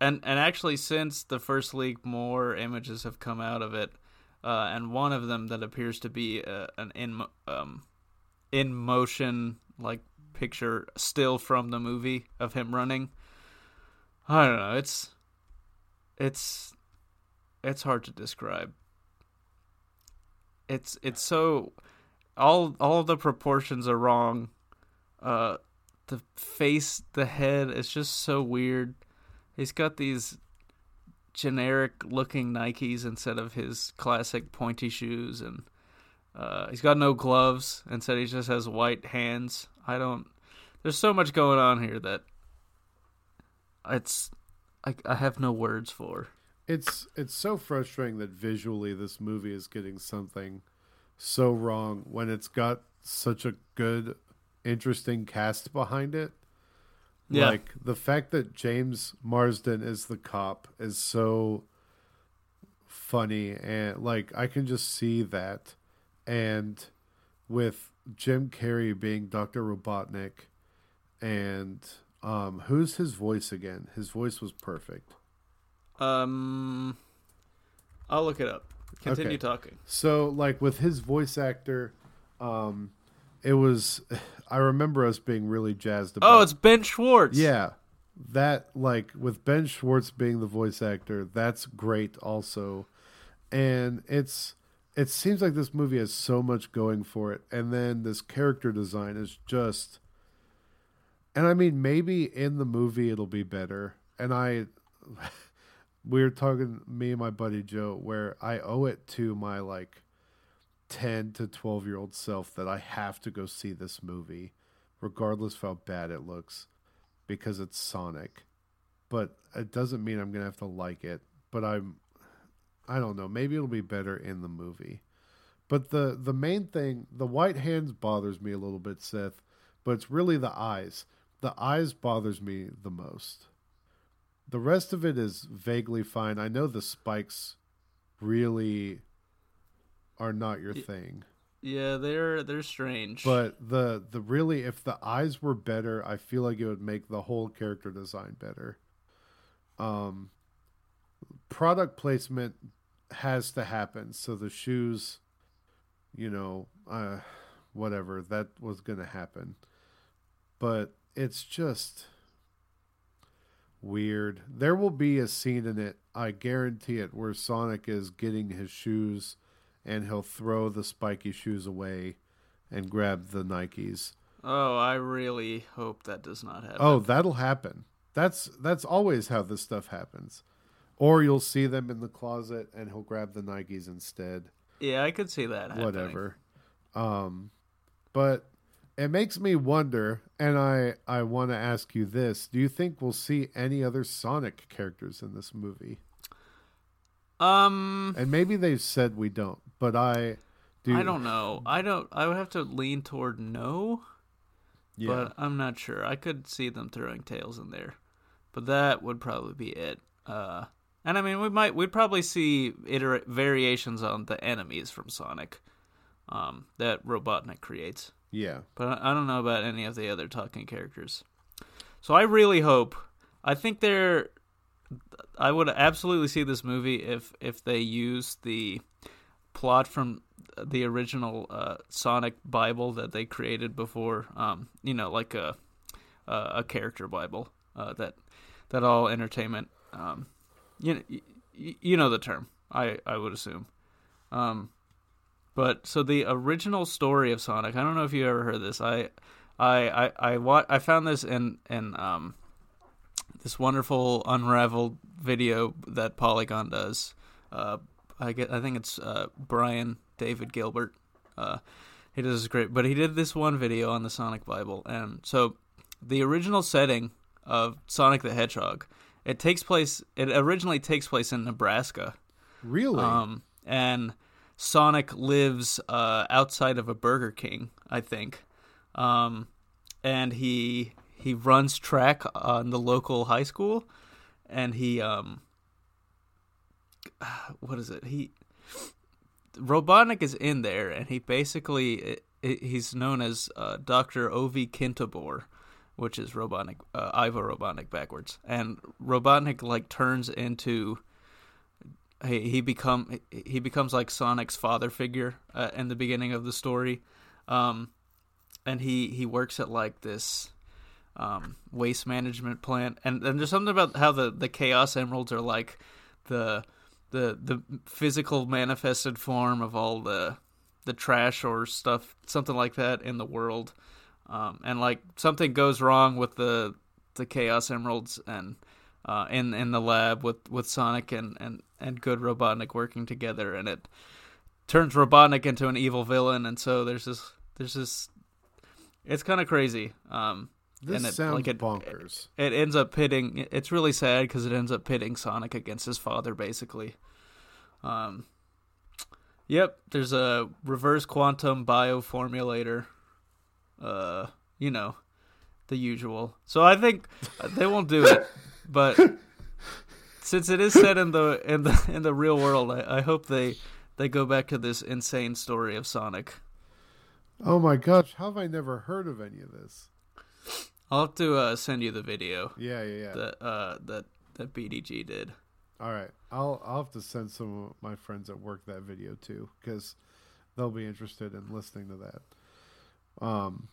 and and actually, since the first leak, more images have come out of it, uh, and one of them that appears to be uh, an in um, in motion like picture still from the movie of him running. I don't know. It's it's it's hard to describe. It's it's so all all the proportions are wrong. Uh the face, the head is just so weird. He's got these generic looking Nikes instead of his classic pointy shoes and uh, he's got no gloves. Instead, he just has white hands. I don't. There's so much going on here that it's I, I have no words for it's it's so frustrating that visually this movie is getting something so wrong when it's got such a good interesting cast behind it. Yeah. like the fact that james marsden is the cop is so funny and like i can just see that. And with jim carrey being dr robotnik and um who's his voice again? His voice was perfect um, I'll look it up. Continue okay. talking. So, like with his voice actor, um, it was. I remember us being really jazzed about. Oh, it's Ben Schwartz. Yeah, that like with Ben Schwartz being the voice actor, that's great also, and it's. It seems like this movie has so much going for it, and then this character design is just And I mean, maybe in the movie it'll be better. And I, we were talking, me and my buddy Joe, where I owe it to my like 10 to 12 year old self that I have to go see this movie, regardless of how bad it looks, because it's Sonic. But it doesn't mean I'm going to have to like it. But I'm, I don't know, maybe it'll be better in the movie. But the, the main thing, the white hands bothers me a little bit, Seth, but it's really the eyes the eyes bothers me the most. The rest of it is vaguely fine. I know the spikes really are not your thing. Yeah, they're they're strange. But the the really if the eyes were better, I feel like it would make the whole character design better. Um product placement has to happen. So the shoes, you know, uh whatever, that was going to happen. But it's just weird. There will be a scene in it, I guarantee it, where Sonic is getting his shoes and he'll throw the spiky shoes away and grab the Nikes. Oh, I really hope that does not happen. Oh, that'll happen. That's that's always how this stuff happens. Or you'll see them in the closet and he'll grab the Nikes instead. Yeah, I could see that happening. Whatever. Um but it makes me wonder, and I I want to ask you this: Do you think we'll see any other Sonic characters in this movie? Um, and maybe they've said we don't, but I do. I don't know. I don't. I would have to lean toward no. Yeah. But I'm not sure. I could see them throwing tails in there, but that would probably be it. Uh, and I mean, we might we'd probably see iter- variations on the enemies from Sonic, um, that Robotnik creates. Yeah. But I don't know about any of the other talking characters. So I really hope. I think they're. I would absolutely see this movie if if they use the plot from the original uh, Sonic Bible that they created before. Um, you know, like a a character Bible uh, that that all entertainment. Um, you know, you know the term. I I would assume. Um, but so the original story of Sonic, I don't know if you ever heard this. I I I I, wa- I found this in in um this wonderful unraveled video that Polygon does. Uh, I get I think it's uh, Brian David Gilbert. Uh, he does great, but he did this one video on the Sonic Bible, and so the original setting of Sonic the Hedgehog, it takes place. It originally takes place in Nebraska. Really? Um, and Sonic lives uh, outside of a Burger King, I think, um, and he he runs track on the local high school, and he um, what is it? He Robotnik is in there, and he basically he's known as uh, Doctor Ovi Kintobor, which is Robotnik, uh, Ivo Robotnik backwards, and Robotnik like turns into he become he becomes like Sonic's father figure uh, in the beginning of the story, um, and he he works at like this um, waste management plant, and and there's something about how the the Chaos Emeralds are like the the the physical manifested form of all the the trash or stuff, something like that in the world, um, and like something goes wrong with the the Chaos Emeralds and uh, in in the lab with, with Sonic and, and, and good Robotnik working together, and it turns Robotnik into an evil villain, and so there's this there's this it's kind of crazy. Um, this and it, sounds like it, bonkers. It, it ends up pitting. It's really sad because it ends up pitting Sonic against his father, basically. Um, yep. There's a reverse quantum bioformulator. Uh, you know, the usual. So I think they won't do it. But since it is set in the in the in the real world, I, I hope they they go back to this insane story of Sonic. Oh my gosh, how have I never heard of any of this? I'll have to uh, send you the video. Yeah, yeah, yeah. That uh, that that BDG did. All right, I'll I'll have to send some of my friends at work that video too because they'll be interested in listening to that. Um,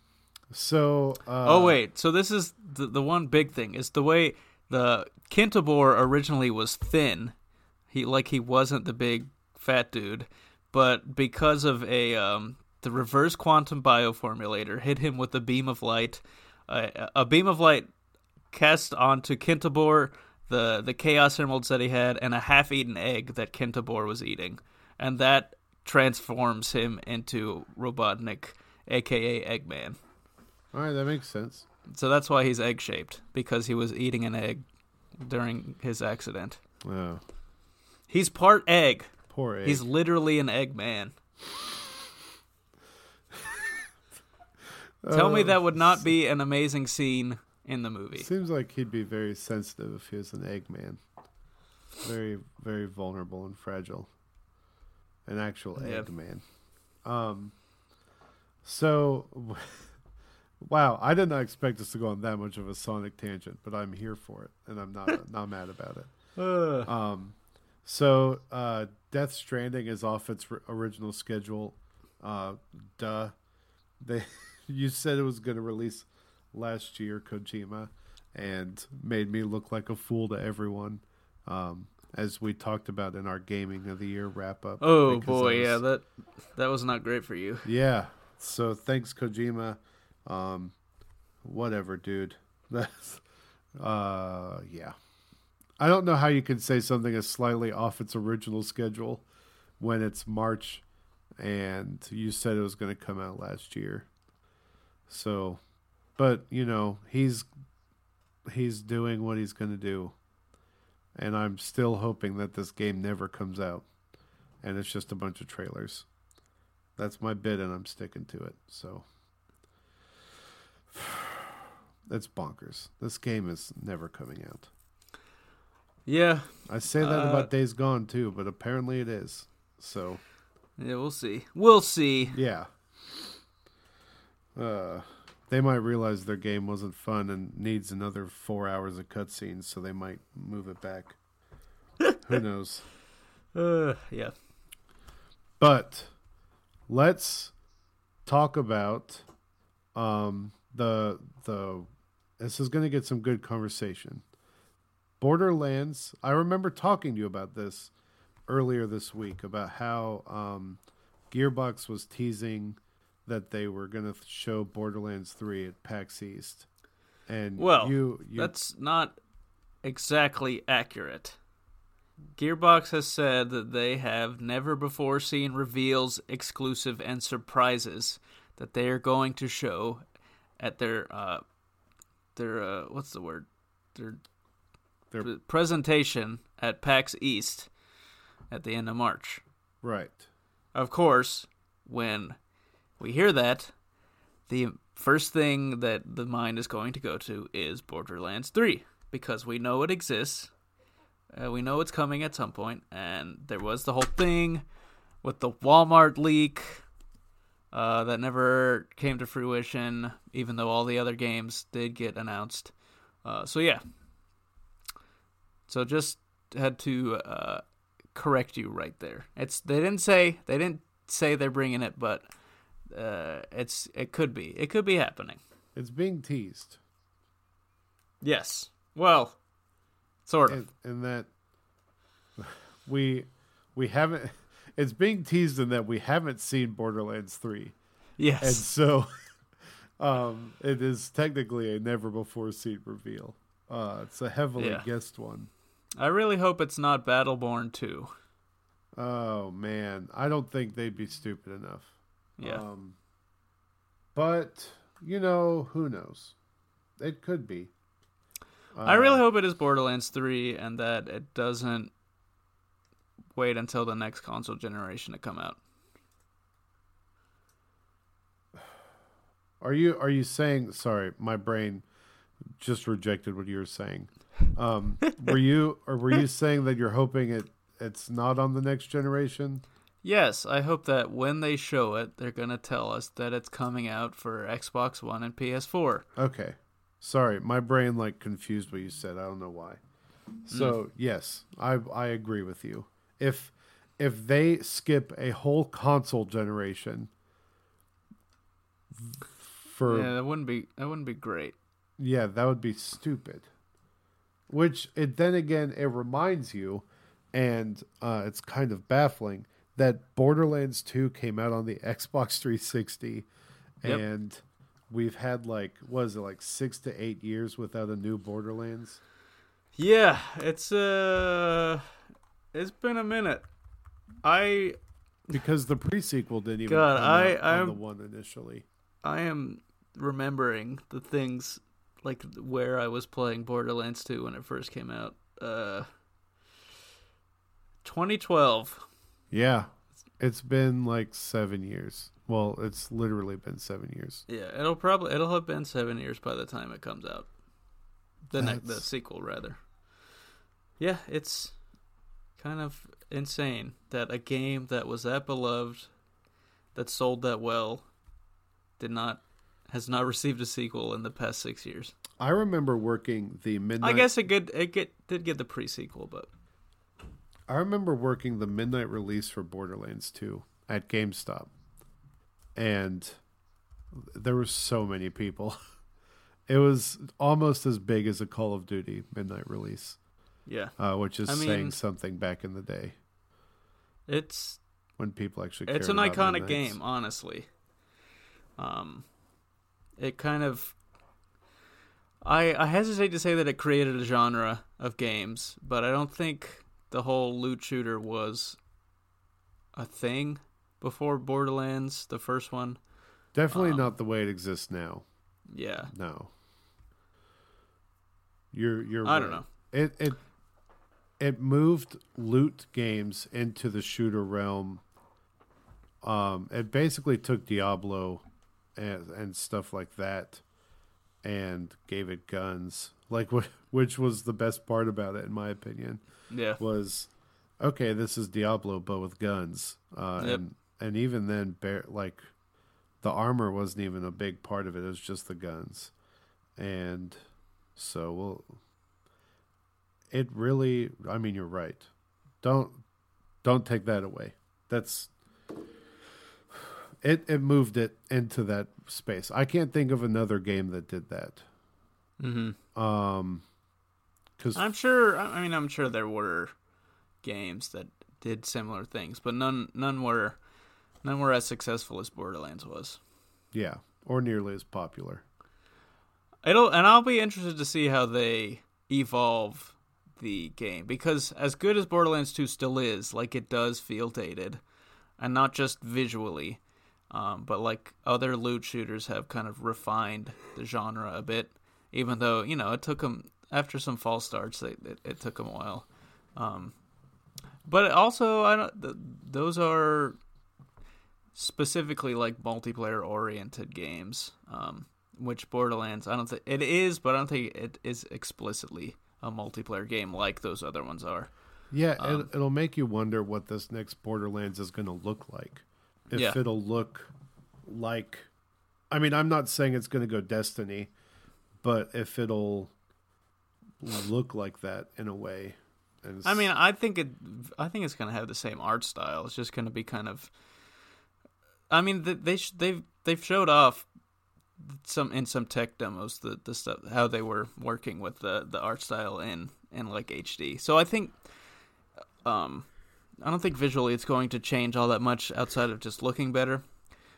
so uh, oh wait, so this is the the one big thing is the way the Kintobor originally was thin. He like he wasn't the big fat dude, but because of a um, the reverse quantum bioformulator hit him with a beam of light, a, a beam of light cast onto Kintobor the the Chaos Emeralds that he had, and a half-eaten egg that Kintobor was eating, and that transforms him into Robotnik, aka Eggman. All right, that makes sense. So that's why he's egg-shaped because he was eating an egg during his accident. Oh, He's part egg. poor egg. He's literally an egg man. Tell me Uh, that would not be an amazing scene in the movie. Seems like he'd be very sensitive if he was an Eggman. Very, very vulnerable and fragile. An actual Yeah. Eggman. Um. So, wow, I did not expect us to go on that much of a Sonic tangent, but I'm here for it, and I'm not not mad about it. Um, so uh, Death Stranding is off its original schedule. Uh, duh. They, you said it was going to release last year, Kojima, and made me look like a fool to everyone. Um, as we talked about in our gaming of the year wrap up. Oh boy, was- yeah, that that was not great for you. yeah. So thanks, Kojima. Um, whatever, dude. That's, uh, yeah. I don't know how you can say something is slightly off its original schedule when it's March and you said it was going to come out last year. So, but you know, he's he's doing what he's going to do. And I'm still hoping that this game never comes out and it's just a bunch of trailers. That's my bid, and I'm sticking to it. So that's bonkers. This game is never coming out. Yeah, I say that Uh, about Days Gone too, but apparently it is. So yeah, we'll see. We'll see. yeah, uh, they might realize their game wasn't fun and needs another four hours of cutscenes, so they might move it back. Who knows? Uh, yeah. But let's talk about um, the the. This is going to get some good conversation. Borderlands. I remember talking to you about this earlier this week about how um, Gearbox was teasing that they were going to show Borderlands Three at PAX East, and Well, you, you That's not exactly accurate. Gearbox has said that they have never before seen reveals, exclusive, and surprises that they are going to show at their uh, their uh, what's the word their Their- pre- presentation at PAX East at the end of March. right. Of course, when we hear that, the first thing that the mind is going to go to is Borderlands 3 because we know it exists. Uh, we know it's coming at some point, and there was the whole thing with the Walmart leak uh, that never came to fruition, even though all the other games did get announced. Uh, so yeah, so just had to uh, correct you right there. It's they didn't say they didn't say they're bringing it, but uh, it's it could be it could be happening. It's being teased. Yes. Well, sort of. and, and that we we haven't it's being teased in that we haven't seen borderlands 3 yes. and so um it is technically a never before seen reveal uh it's a heavily Yeah. guessed one. I really hope it's not Battleborn 2. Oh man i don't think they'd be stupid enough Yeah. um but you know who knows it could be I Uh, really hope it is Borderlands 3 and that it doesn't wait until the next console generation to come out. Are you are you saying sorry, my brain just rejected what you were saying. Um were you or were you saying that you're hoping it it's not on the next generation? Yes, I hope that when they show it, they're going to tell us that it's coming out for Xbox One and PS4. Okay. Sorry, my brain like confused what you said. I don't know why. So, yes, I I agree with you. If if they skip a whole console generation for yeah, that wouldn't be that wouldn't be great. Yeah, that would be stupid. Which it then again it reminds you, and uh, it's kind of baffling that Borderlands Two came out on the Xbox 360, Yep. and we've had like was it like six to eight years without a new Borderlands. Yeah, it's uh, it's been a minute. I because the pre-sequel didn't even God, come I- I'm- the one initially. I am remembering the things like where I was playing Borderlands 2 when it first came out. Uh 2012. Yeah, it's been like seven years. Well, it's literally been seven years. Yeah, it'll probably it'll have been 7 years by the time it comes out. The next the sequel rather. Yeah, it's kind of insane that a game that was that beloved that sold that well did not has not received a sequel in the past 6 years. I remember working the midnight. I guess it get it get did get the pre-sequel, but I remember working the midnight release for Borderlands 2 at GameStop. And there were so many people. It was almost as big as a Call of Duty midnight release, yeah, uh, which is I mean- saying something back in the day it's when people actually it's an iconic game, honestly. Um, it kind of. I I hesitate to say that it created a genre of games, but I don't think the whole loot shooter was a thing before Borderlands, the first one. Definitely Um, not the way it exists now. Yeah, No. You're you're I don't right. know. It it it moved loot games into the shooter realm. Um, it basically took Diablo and and stuff like that, and gave it guns. Like which was the best part about it, in my opinion, Yeah, was okay. This is Diablo, but with guns. Uh, Yep. and and even then, bear, like the armor wasn't even a big part of it. It was just the guns, and so well, it really. I mean, you're right. Don't don't take that away. That's it. It moved it into that space. I can't think of another game that did that. mm-hmm. Um, because I'm sure. I I mean, I'm sure there were games that did similar things, but none none were none were as successful as Borderlands was. yeah, or nearly as popular. It'll and I'll be interested to see how they evolve the game because as good as Borderlands 2 still is, like it does feel dated and not just visually, um, but like other loot shooters have kind of refined the genre a bit even though, you know, it took them after some false starts, it, it took them a while. Um, but also I don't th- those are specifically like multiplayer oriented games. Um, which Borderlands, I don't think it is, but I don't think it is explicitly a multiplayer game like those other ones are. Yeah, Um, it, it'll make you wonder what this next Borderlands is going to look like. If Yeah. it'll look like, I mean, I'm not saying it's going to go Destiny, but if it'll look like that in a way. I mean, I think it. I think it's gonna have the same art style. It's just gonna be kind of. I mean, they they've they've showed off some in some tech demos the the stuff how they were working with the the art style in in like HD. So I think, um, I don't think visually it's going to change all that much outside of just looking better.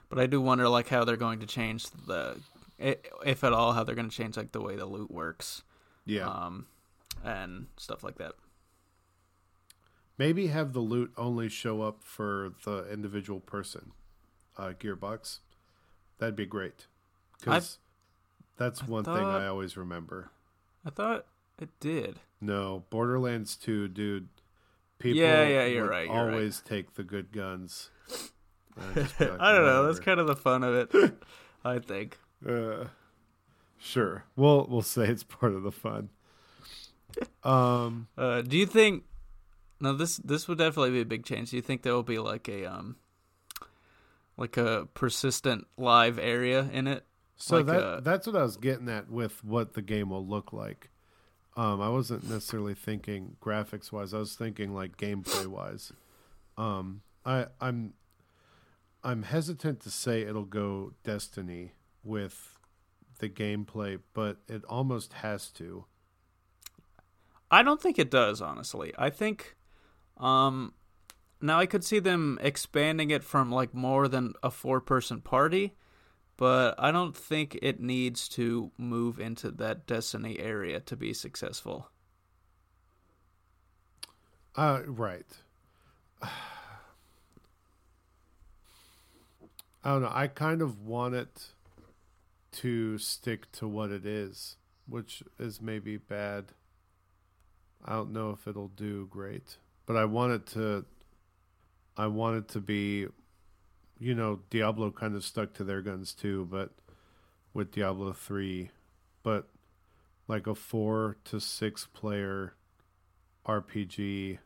But I do wonder like how they're going to change the, if at all, how they're going to change like the way the loot works, yeah, um, and stuff like that. maybe have the loot only show up for the individual person. Uh, Gearbox, that'd be great. Because that's I one thing I always remember. I thought it did. No, Borderlands 2, dude. People Yeah, yeah, you're right, you're right. always take the good guns. And I'd just be like, I don't know. That's kind of the fun of it. I think. Uh, sure. We'll we'll say it's part of the fun. Um, Uh, do you think? No, this this would definitely be a big change. Do you think there will be like a um, like a persistent live area in it? So Like, that uh, that's what I was getting at with what the game will look like. Um, I wasn't necessarily thinking graphics wise. I was thinking like gameplay wise. Um, I I'm I'm hesitant to say it'll go Destiny with the gameplay, but it almost has to. I don't think it does, honestly. I think um now I could see them expanding it from like more than a four person party, but I don't think it needs to move into that Destiny area to be successful. Uh, right. I don't know. I kind of want it to stick to what it is, which is maybe bad. I don't know if it'll do great, but I want it to. I want it to be, you know, Diablo kind of stuck to their guns too, but with Diablo three, but like a four to six player RPG.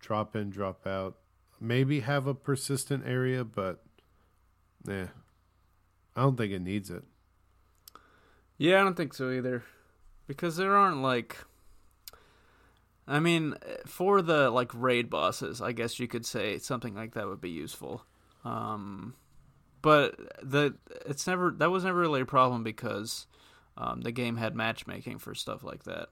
Drop in, drop out. Maybe have a persistent area, but yeah, I don't think it needs it. Yeah, I don't think so either. Because there aren't like I mean, for the like raid bosses, I guess you could say something like that would be useful. Um but the it's never that was never really a problem because um, the game had matchmaking for stuff like that.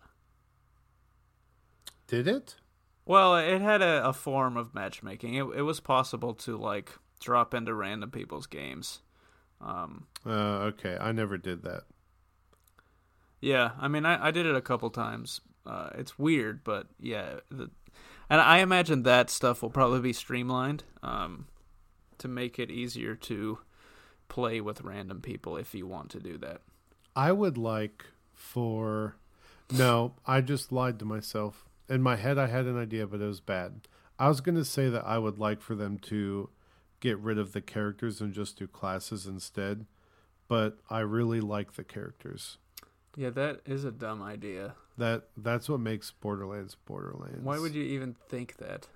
Did it? Well, it had a, a form of matchmaking. It, it was possible to like drop into random people's games. Um, uh, okay, I never did that. Yeah, I mean, I, I did it a couple times. Uh, it's weird, but yeah, the, and I imagine that stuff will probably be streamlined um, to make it easier to play with random people if you want to do that. I would like for. No, I just lied to myself. In my head, I had an idea, but it was bad. I was going to say that I would like for them to get rid of the characters and just do classes instead, but I really like the characters. Yeah, that is a dumb idea. That that's what makes Borderlands Borderlands. Why would you even think that?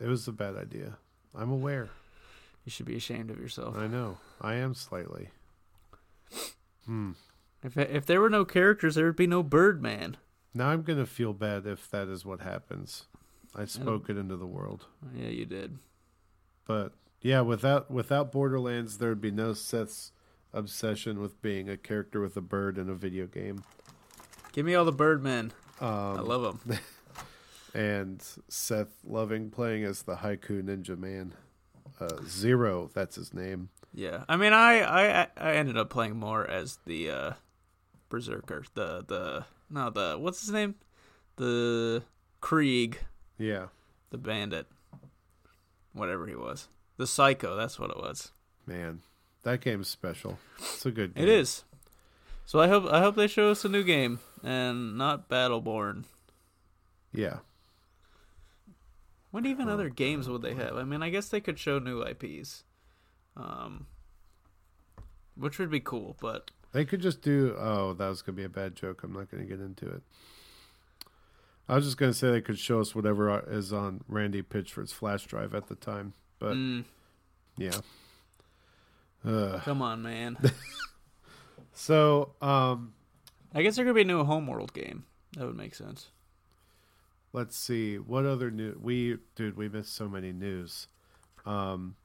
It was a bad idea. I'm aware. You should be ashamed of yourself. I know. I am slightly. Hmm. If if there were no characters, there would be no Birdman. Now I'm gonna feel bad if that is what happens. I spoke it into the world. Yeah, you did. But yeah, without without Borderlands, there would be no Seth's obsession with being a character with a bird in a video game. Give me all the Birdmen. Um, I love them. and Seth loving playing as the Haiku Ninja Man. Uh, Zero, that's his name. Yeah, I mean, I, I I ended up playing more as the uh, Berserker, the the no the what's his name, the Krieg. Yeah, the bandit, whatever he was, the Psycho. That's what it was. Man, that game's special. It's a good. game. It is. So I hope I hope they show us a new game and not Battleborn. Yeah. What even other games would they have? I mean, I guess they could show new IPs, um, which would be cool. But they could just do. Oh, that was gonna be a bad joke. I'm not gonna get into it. I was just gonna say they could show us whatever is on Randy Pitchford's flash drive at the time, but mm. yeah. Uh. Come on, man. so, um, I guess there could be a new Homeworld game. That would make sense. Let's see what other new we dude we missed so many news. Um,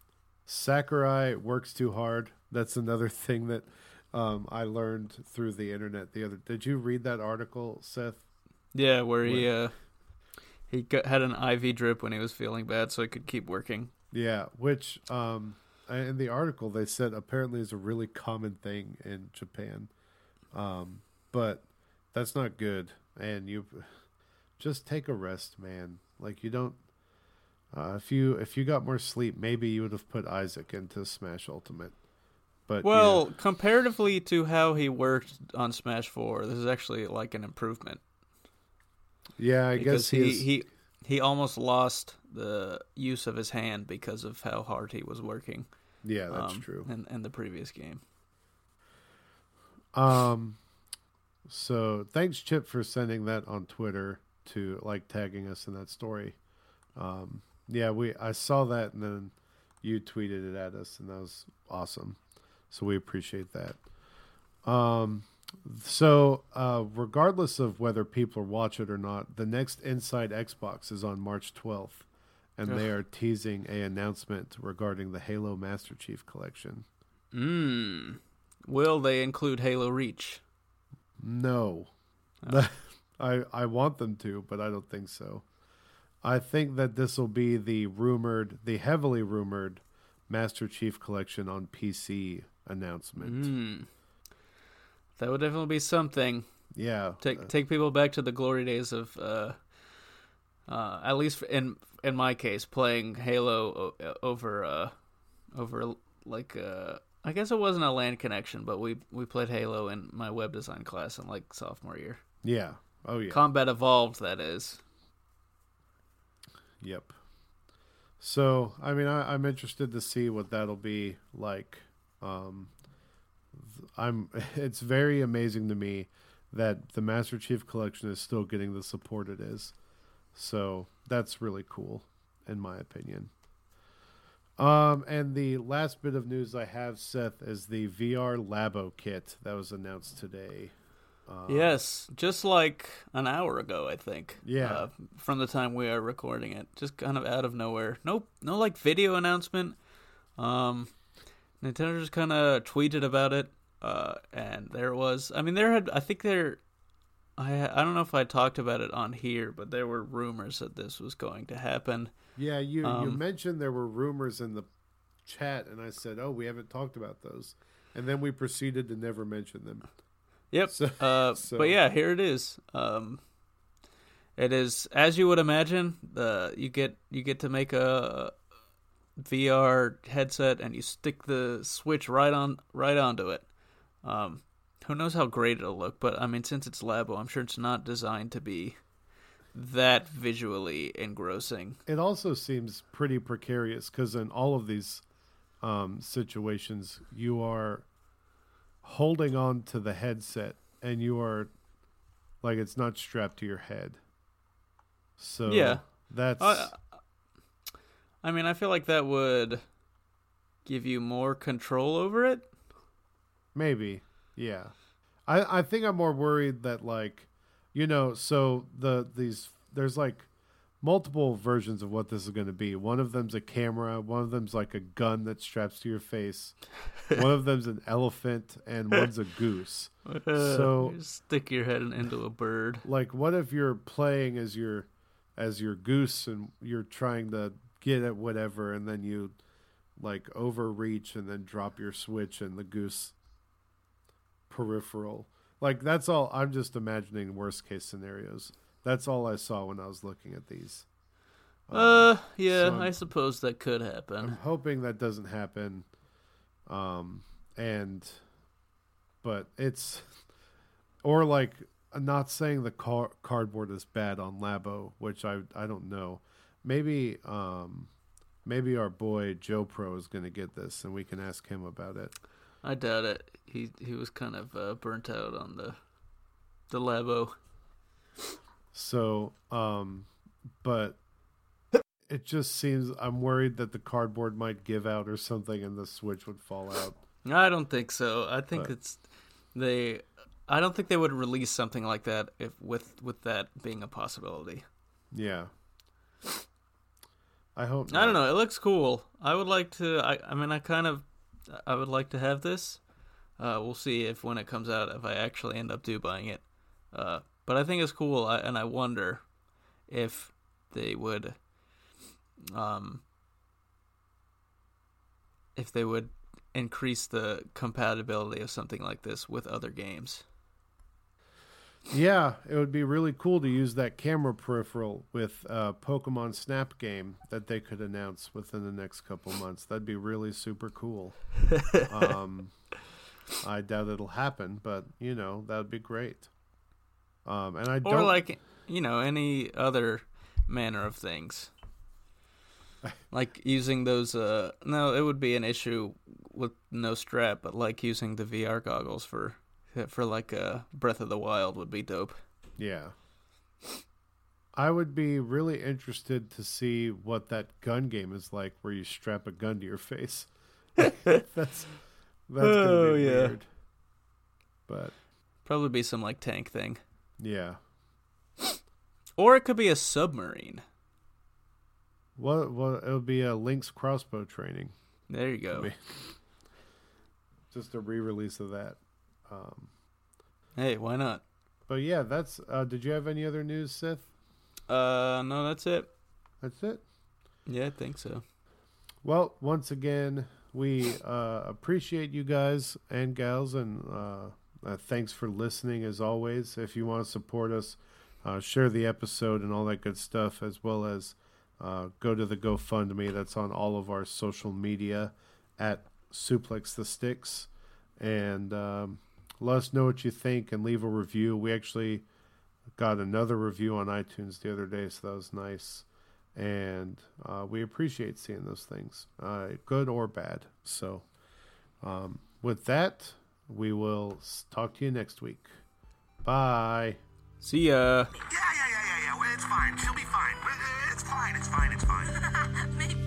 Sakurai works too hard. That's another thing that um, I learned through the internet the other. Did you read that article, Seth? Yeah, where he uh, he got, had an IV drip when he was feeling bad, so he could keep working. Yeah, which um, in the article they said apparently is a really common thing in Japan, um, but that's not good. And you just take a rest, man. Like you don't. Uh, if you if you got more sleep, maybe you would have put Isaac into Smash Ultimate. But well, yeah. comparatively to how he worked on Smash Four, this is actually like an improvement. Yeah, I because guess he he, he he almost lost the use of his hand because of how hard he was working. Yeah, that's um, true. In in the previous game. Um, so thanks Chip for sending that on Twitter to like tagging us in that story. Um, yeah, we I saw that and then you tweeted it at us and that was awesome. So we appreciate that. Um, so uh, regardless of whether people watch it or not, the next Inside Xbox is on March 12th, and Ugh. they are teasing a announcement regarding the Halo Master Chief Collection. Hmm. Will they include Halo Reach? No. Oh. I I want them to, but I don't think so. I think that this will be the rumored, the heavily rumored Master Chief Collection on PC announcement. Mm. That would definitely be something. Yeah, Take take people back to the glory days of, uh, uh, at least in in my case, playing Halo o- over uh, over like uh, I guess it wasn't a land connection, but we we played Halo in my web design class in like sophomore year. yeah. Oh yeah. Combat Evolved, that is. Yep. So, I mean, I, I'm interested to see what that'll be like. Um, I'm. It's very amazing to me that the Master Chief Collection is still getting the support it is. So that's really cool, in my opinion. Um, and the last bit of news I have, Seth, is the VR Labo kit that was announced today. Um, Yes, just like an hour ago, I think. Yeah. Uh, from the time we are recording it, just kind of out of nowhere. No, no, like video announcement. Um, Nintendo just kind of tweeted about it, uh, and there was. I mean, there had. I think there. I I don't know if I talked about it on here, but there were rumors that this was going to happen. Yeah, you you Um, mentioned there were rumors in the chat, and I said, "Oh, we haven't talked about those," and then we proceeded to never mention them. Yep. So, Uh, so- But yeah, here it is. Um, it is as you would imagine. Uh, you get you get to make a VR headset and you stick the Switch right on right onto it. Um, who knows how great it'll look? But I mean, since it's Labo, I'm sure it's not designed to be that visually engrossing. it also seems pretty precarious because in all of these um, situations, you are holding on to the headset, and you are like it's not strapped to your head. So Yeah. that's Uh, I mean, I feel like that would give you more control over it. Maybe. Yeah. I I think I'm more worried that like you know, so the these there's like multiple versions of what this is going to be. One of them's a camera, one of them's like a gun that straps to your face. one of them's an elephant and one's a goose. Uh, so- You stick your head into a bird. Like what if you're playing as your as your goose and you're trying to get at whatever and then you like overreach and then drop your switch and the goose peripheral. Like that's all I'm just imagining worst case scenarios. That's all I saw when I was looking at these. Um, Uh, yeah, so I'm- suppose that could happen. I'm hoping that doesn't happen. Um, and, but it's, or like, not saying the car- cardboard is bad on Labo, which I I don't know. Maybe um, maybe our boy Joe Pro is going to get this, and we can ask him about it. I doubt it. He he was kind of uh, burnt out on the the labo. So, um, but it just seems I'm worried that the cardboard might give out or something, and the switch would fall out. I don't think so. I think But- it's they. I don't think they would release something like that if with with that being a possibility. Yeah. I hope. I don't not. know. It looks cool. I would like to. I I mean, I kind of. I would like to have this. Uh, we'll see if when it comes out, if I actually end up do buying it. Uh, but I think it's cool, I, and I wonder if they would, um, if they would increase the compatibility of something like this with other games. Yeah, it would be really cool to use that camera peripheral with a Pokemon Snap game that they could announce within the next couple months. That'd be really super cool. um, I doubt it'll happen, but you know that would be great. Um, and I don't or like you know any other manner of things like using those uh no it would be an issue with no strap but like using the vr goggles for for like uh breath of the wild would be dope Yeah. I would be really interested to see what that gun game is like where you strap a gun to your face. that's that's gonna Oh, be yeah. weird. But probably be some like tank thing yeah. or it could be a submarine Well, well it would be a Link's crossbow training. there you go Just a re-release of that. Um, hey why not but yeah, that's. Uh, did you have any other news, Seth? uh no that's it that's it. Yeah, I think so. Well, once again, we uh, appreciate you guys and gals, and uh, uh, thanks for listening as always. If you want to support us, uh, share the episode and all that good stuff, as well as uh, go to the GoFundMe that's on all of our social media at Suplex the Sticks, and um, let us know what you think and leave a review. We actually got another review on iTunes the other day, so that was nice. And uh, we appreciate seeing those things, uh, good or bad. So, um, with that, we will talk to you next week. Bye. See ya. Yeah, yeah, yeah, yeah, yeah. It's fine. She'll be fine. It's fine. It's fine. It's fine. Maybe